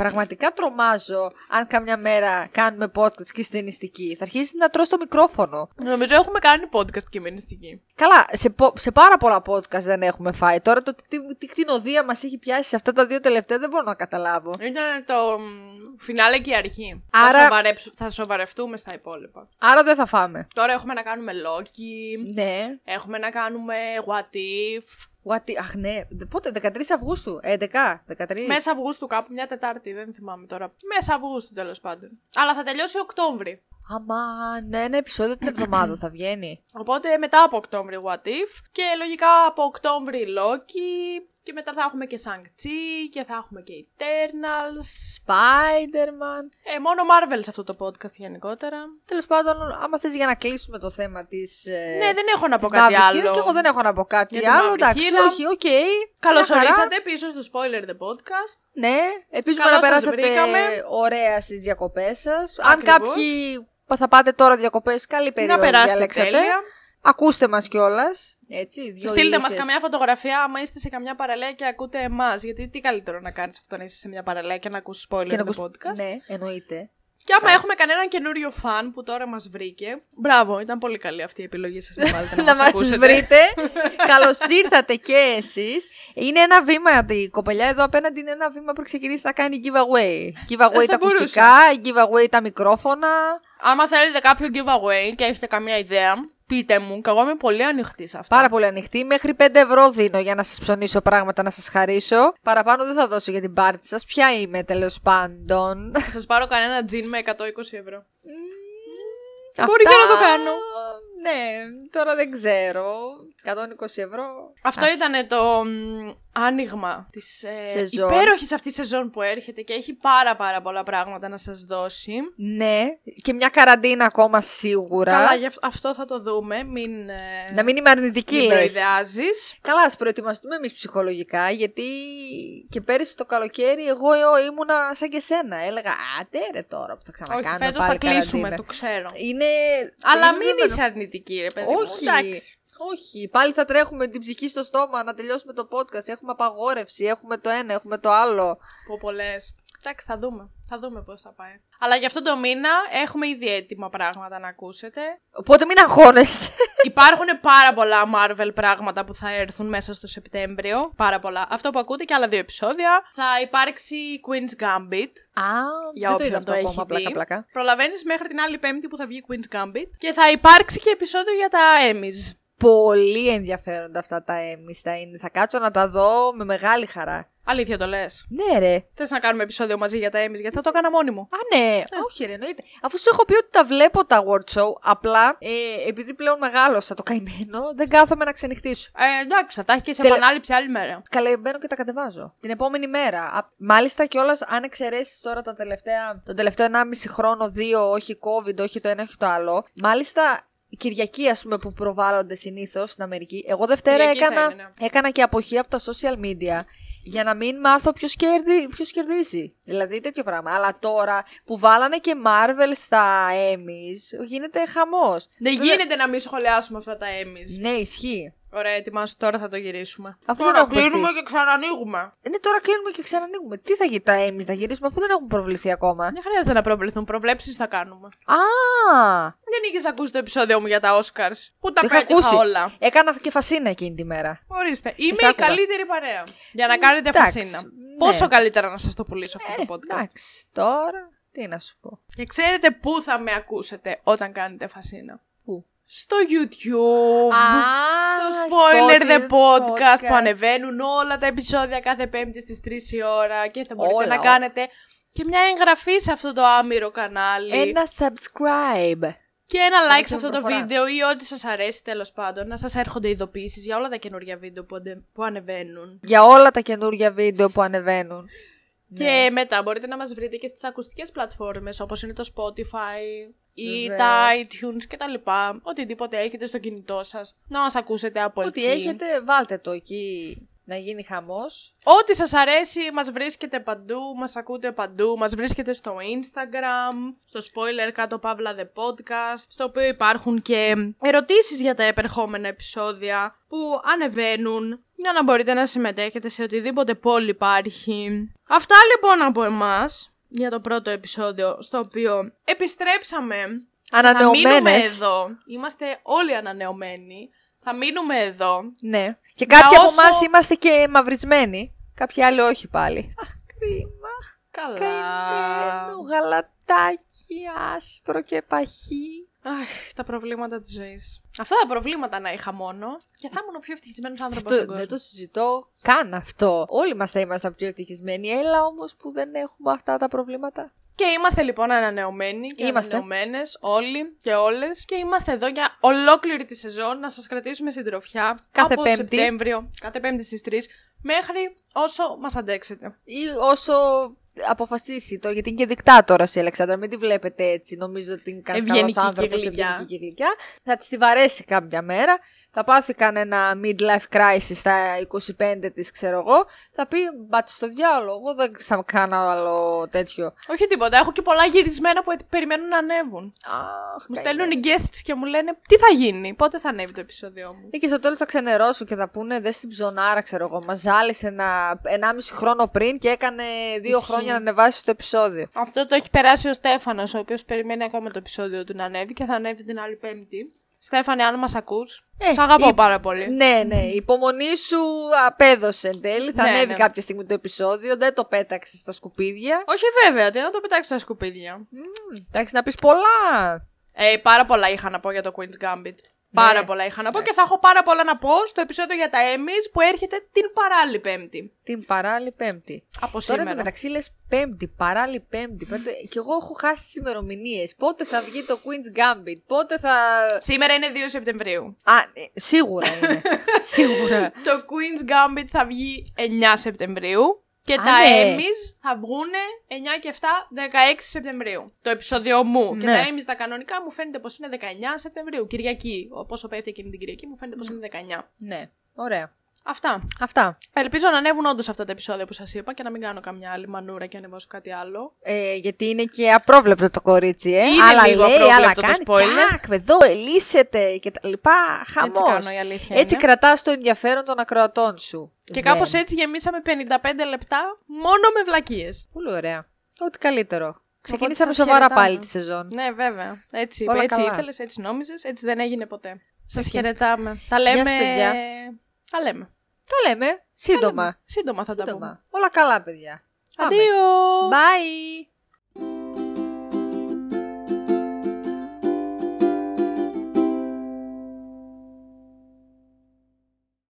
Πραγματικά τρομάζω αν καμιά μέρα κάνουμε podcast και στενιστική. Θα αρχίσει να τρως το μικρόφωνο. Νομίζω έχουμε κάνει podcast και μενιστική. Καλά, σε, πο- σε πάρα πολλά podcast δεν έχουμε φάει. Τώρα το τι, τι κτηνοδία μας έχει πιάσει σε αυτά τα δύο τελευταία δεν μπορώ να καταλάβω. Ήταν το μ, φινάλε και η αρχή. Άρα- Θα, σοβαρέψου- θα σοβαρευτούμε στα υπόλοιπα. Άρα δεν θα φάμε. Τώρα έχουμε να κάνουμε Loki. Ναι. Έχουμε να κάνουμε What If. What, αχ ναι, Δε- πότε, 13 Αυγούστου, 11, 13. Μέσα Αυγούστου κάπου, μια Τετάρτη, δεν θυμάμαι τώρα. Μέσα Αυγούστου τέλος πάντων. Αλλά θα τελειώσει Οκτώβρη. Αμά, ναι, ένα επεισόδιο την εβδομάδα θα βγαίνει. Οπότε μετά από Οκτώβρη What If και λογικά από Οκτώβρη Loki και μετά θα έχουμε και Shang-Chi και θα έχουμε και Eternals. Spider-Man. Ε, μόνο Marvel σε αυτό το podcast γενικότερα. Τέλος πάντων, άμα θες για να κλείσουμε το θέμα της. Ε, ναι, δεν έχω να πω της κάτι Μαύρης άλλο. Χήρας Και εγώ δεν έχω να πω κάτι Για τη άλλο. Μαύρη Εντάξει, Χήρα. όχι, οκ. Καλώ Μια χαρά. ορίσατε πίσω στο Spoiler The Podcast. Ναι, ελπίζουμε Καλώς να σας περάσατε βρήκαμε. ωραία στις διακοπές σας. Αν Ακριβώς. κάποιοι θα πάτε τώρα διακοπές, καλή περίοδο να περάσετε διαλέξατε. τέλεια. Ακούστε μας κιόλας. Έτσι, δυο Στείλτε μας ήλιθες. καμιά φωτογραφία άμα είστε σε καμιά παραλία και ακούτε εμάς. Γιατί τι καλύτερο να κάνεις από το να είσαι σε μια παραλία και να ακούσει spoiler Και να το ακούς- podcast; Ναι, εννοείται. Και άμα έχουμε κανέναν καινούριο φαν που τώρα μας βρήκε. Μπράβο, ήταν πολύ καλή αυτή η επιλογή σας να βάλετε να, να μας μας ακούσετε. βρείτε. Καλώς ήρθατε και εσείς. Είναι ένα βήμα, η κοπελιά εδώ απέναντι είναι ένα βήμα που ξεκινήσει να κάνει giveaway. Giveaway Ε, τα θα μπορούσα. ακουστικά, giveaway τα μικρόφωνα. Άμα θέλετε κάποιο giveaway και έχετε καμία ιδέα, πείτε μου. Και εγώ είμαι πολύ ανοιχτή σε αυτά. Πάρα πολύ ανοιχτή. Μέχρι 5 ευρώ δίνω για να σας ψωνίσω πράγματα να σας χαρίσω. Παραπάνω δεν θα δώσω για την πάρτι σας. Ποια είμαι τέλος πάντων. Θα σας πάρω κανένα τζιν με 120 ευρώ. Αυτά- Μπορεί και να το κάνω. Ναι, τώρα δεν ξέρω. 120 ευρώ. Αυτό Ας. ήταν το μ, άνοιγμα της ε, Σεζόν. υπέροχης αυτής σεζόν που έρχεται και έχει πάρα πάρα πολλά πράγματα να σας δώσει. Ναι, και μια καραντίνα ακόμα σίγουρα. Καλά, γι' αυ- αυτό θα το δούμε. Μην, ε, Να μην είμαι αρνητική, μην λες. προειδεάζεις. Καλά, ας προετοιμαστούμε εμείς ψυχολογικά, γιατί και πέρυσι το καλοκαίρι εγώ ήμουνα σαν και σένα. Έλεγα, άτε ρε τώρα που θα Όχι, ξανακάνουμε φέτος πάλι θα κλείσουμε, καραντίνα». το ξέρω. Είναι... Αλλά είναι μην δεδομένο. είσαι αρνητική, ρε παιδί. μου, Όχι, εντάξει. Όχι. Πάλι θα τρέχουμε την ψυχή στο στόμα να τελειώσουμε το podcast. Έχουμε απαγόρευση, έχουμε το ένα, έχουμε το άλλο. Πω πολλές. Εντάξει, θα δούμε. Θα δούμε πώς θα πάει. Αλλά για αυτό το μήνα έχουμε ήδη έτοιμα πράγματα να ακούσετε. Οπότε μην αγχώνεστε. Υπάρχουν πάρα πολλά Marvel πράγματα που θα έρθουν μέσα στο Σεπτέμβριο. Πάρα πολλά. Αυτό που ακούτε και άλλα δύο επεισόδια. Θα υπάρξει Queen's Gambit. Α, Για δεν το όποιον είδα το αυτό έχει ακόμα, δει. πλάκα πλάκα. Προλαβαίνεις μέχρι την άλλη Πέμπτη που θα βγει Queen's Gambit. Και θα υπάρξει και επεισόδιο για τα Emmys. Πολύ ενδιαφέροντα αυτά τα Emmys θα είναι. Θα κάτσω να τα δω με μεγάλη χαρά. Αλήθεια το λες; Ναι, ρε. Θες να κάνουμε επεισόδιο μαζί για τα Emmys, γιατί θα το έκανα μόνη μου. Α, ναι, όχι, ρε, εννοείται. Αφού σου έχω πει ότι τα βλέπω τα award show, απλά ε, επειδή πλέον μεγάλωσα το καημένο, δεν κάθομαι να ξενυχτήσω. Ε, εντάξει, θα τα έχεις και σε Τελε- επανάληψη άλλη μέρα. Καλέ, μπαίνω και τα κατεβάζω. Την επόμενη μέρα. Α, μάλιστα κιόλας, αν εξαιρέσεις τώρα τα τελευταία, τον τελευταίο 1,5 χρόνο, δύο, όχι COVID, όχι το ένα, όχι το άλλο. Μάλιστα, Κυριακή, ας πούμε, που προβάλλονται συνήθως στην Αμερική. Εγώ Δευτέρα Κυριακή θα έκανα, είναι, έκανα και αποχή από τα social media για να μην μάθω ποιος κερδί, ποιος κερδίζει. Δηλαδή τέτοιο πράγμα. Αλλά τώρα που βάλανε και Marvel στα Emmys, γίνεται χαμός. Δεν γίνεται να μην σχολιάσουμε αυτά τα Emmys. Ναι, ισχύει. Ωραία, ετοιμάσου τώρα θα το γυρίσουμε. Αφού τώρα δεν έχουμε κλείνουμε δει. και ξανανοίγουμε. Ε, Ναι, τώρα κλείνουμε και ξανανοίγουμε. Τι θα γίνει τα Emmys, θα γυρίσουμε αφού δεν έχουν προβληθεί ακόμα. Δεν χρειάζεται να προβληθούν. Προβλέψεις θα κάνουμε. Α, Δεν είχες ακούσει το επεισόδιο μου για τα Oscars. Πού τα το είχα πέτυχα ακούσει. όλα. Έκανα και φασίνα εκείνη τη μέρα. Ορίστε. Είμαι Τις η άκουγα. καλύτερη παρέα. Για να κάνετε εντάξει, φασίνα. ναι. Πόσο καλύτερα να σας το πουλήσω αυτό Ε, το podcast. εντάξει, τώρα τι να σου πω. Και ξέρετε πού θα με ακούσετε όταν κάνετε φασίνα. Πού; Στο YouTube. Α, στο Spoiler The Podcast, podcast. που ανεβαίνουν όλα τα επεισόδια κάθε Πέμπτη στις 3 η ώρα και θα μπορείτε Όλα, να όλα. κάνετε και μια εγγραφή σε αυτό το άμυρο κανάλι. Ένα subscribe. Και ένα like Κάντε σε αυτό το προφορά. βίντεο ή ό,τι σας αρέσει τέλος πάντων. Να σας έρχονται ειδοποιήσεις για όλα τα καινούργια βίντεο που, αντε- που ανεβαίνουν. Για όλα τα καινούργια βίντεο που ανεβαίνουν. Ναι. Και μετά μπορείτε να μας βρείτε και στις ακουστικές πλατφόρμες όπως είναι το Spotify ή Βεβαίως. τα iTunes και τα λοιπά. Οτιδήποτε έχετε στο κινητό σας να μας ακούσετε από Ό,τι εκεί. έχετε, βάλτε το εκεί να γίνει χαμός. Ό,τι σας αρέσει μας βρίσκετε παντού, μας ακούτε παντού, μας βρίσκετε στο Instagram, στο spoiler κάτω παύλα the podcast, στο οποίο υπάρχουν και ερωτήσεις για τα επερχόμενα επεισόδια που ανεβαίνουν για να μπορείτε να συμμετέχετε σε οτιδήποτε πόλη υπάρχει. Αυτά λοιπόν από εμάς για το πρώτο επεισόδιο στο οποίο επιστρέψαμε Θα μείνουμε Ανανεωμένες. εδώ. Είμαστε όλοι ανανεωμένοι. Θα μείνουμε εδώ. Ναι. Και κάποιοι από όσο- εμάς είμαστε και μαυρισμένοι. Κάποιοι άλλοι όχι πάλι. Αχ, κρίμα. Καλά. Καημένο γαλατάκι, άσπρο και παχύ. Αχ, τα προβλήματα της ζωής. Αυτά τα προβλήματα να είχα μόνο και θα ήμουν ο πιο ευτυχισμένος άνθρωπος Αυτό, στον κόσμο. δεν το συζητώ καν αυτό. Όλοι μας θα είμαστε πιο ευτυχισμένοι. Έλα όμως που δεν έχουμε αυτά τα προβλήματα. Και είμαστε λοιπόν ανανεωμένοι και Είμαστε. ανανεωμένες όλοι και όλες. Και είμαστε εδώ για ολόκληρη τη σεζόν να σας κρατήσουμε συντροφιά Κάθε από Πέμπτη. Σεπτέμβριο, κάθε Πέμπτη στις 3, μέχρι όσο μας αντέξετε. Ή όσο αποφασίσει το, γιατί είναι και δικτάτορα η Αλεξάνδρα. Μην τη βλέπετε έτσι. Νομίζω ότι είναι κανένα καλός Ευγενική και άνθρωπος, γλυκιά. ευγενική και γλυκιά. Θα της τη βαρέσει κάποια μέρα. Θα πάθει κανένα midlife crisis στα 25 της, ξέρω εγώ. Θα πει μπάτε στο διάλογο. Εγώ δεν θα κάνω άλλο τέτοιο. Όχι τίποτα. Έχω και πολλά γυρισμένα που περιμένουν να ανέβουν. Αχ, Μου καημένο. στέλνουν οι guests και μου λένε τι θα γίνει, πότε θα ανέβει το επεισόδιό μου; Ε, Και στο τέλος θα ξενερώσουν και θα πούνε δες στην ψωνάρα, ξέρω εγώ. Μας ζάλισε ένα 1,5 χρόνο πριν και έκανε δύο Ισχύει. χρόνια να ανεβάσεις το επεισόδιο. Αυτό Αυτό το έχει περάσει ο Στέφανος, ο οποίος περιμένει ακόμα το επεισόδιο του να ανέβει και θα ανέβει την άλλη Πέμπτη. Στέφανε, αν μας ακούς, Ε, σ' αγαπώ η- πάρα πολύ. Ναι, ναι. Η υπομονή σου απέδωσε εν τέλει. Θα Ναι, ανέβει ναι. κάποια στιγμή το επεισόδιο. Δεν το πέταξες στα σκουπίδια. Όχι βέβαια, τι να το πετάξεις στα σκουπίδια. Μμμ, Εντάξει, να πεις πολλά. Ε, πάρα πολλά είχα να πω για το Queen's Gambit. Πάρα πολλά είχα να πω και θα έχω πάρα πολλά να πω στο επεισόδιο για τα Emmys που έρχεται την παράλληλη Πέμπτη. Την παράλληλη Πέμπτη. Από Τώρα σήμερα. εντωμεταξύ λες Πέμπτη, παράλληλη Πέμπτη. Πέμπτη. Και εγώ έχω χάσει τις ημερομηνίες. Πότε θα βγει το Queen's Gambit, πότε θα. Σήμερα είναι 2 Σεπτεμβρίου. Α, ε, σίγουρα είναι. σίγουρα. Το Queen's Gambit θα βγει 9 Σεπτεμβρίου. Και Α, τα ναι. Emmys θα βγουν 9 και 7, 16 Σεπτεμβρίου. Το επεισόδιο μου. Και Ναι. τα Emmys τα κανονικά μου φαίνεται πως είναι 19 Σεπτεμβρίου. Κυριακή. Πόσο πέφτει εκείνη την Κυριακή μου φαίνεται πως είναι 19. ναι, ωραία. Αυτά. Αυτά. Ελπίζω να ανέβουν όντως αυτά τα επεισόδια που σας είπα και να μην κάνω καμιά άλλη μανούρα και ανεβάσω κάτι άλλο. Ε, γιατί είναι και απρόβλεπτο το κορίτσι, ε. Είναι άλλα λίγο λέει, απρόβλεπτο άλλα το κάνει. spoiler. Τσακ, εδώ, ελίσσεται και τα λοιπά. Χαμός. Έτσι κάνω η αλήθεια. Έτσι είναι. κρατάς το ενδιαφέρον των ακροατών σου. Και Δεν. κάπω έτσι γεμίσαμε 55 λεπτά μόνο με βλακίες. Πολύ ωραία. Ό,τι καλύτερο. Ξεκινήσαμε σας σοβαρά χαιρετάμε. πάλι τη σεζόν. Ναι, βέβαια. Έτσι, Όλα έτσι καλά. ήθελες, έτσι νόμιζες, έτσι δεν έγινε ποτέ. Σας Όχι. χαιρετάμε. Τα λέμε. σας, παιδιά. Τα λέμε. Τα λέμε. Τα Σύντομα. λέμε. Σύντομα θα τα πούμε. Σύντομα. Όλα καλά, παιδιά. Πάμε. Αντίο! Bye.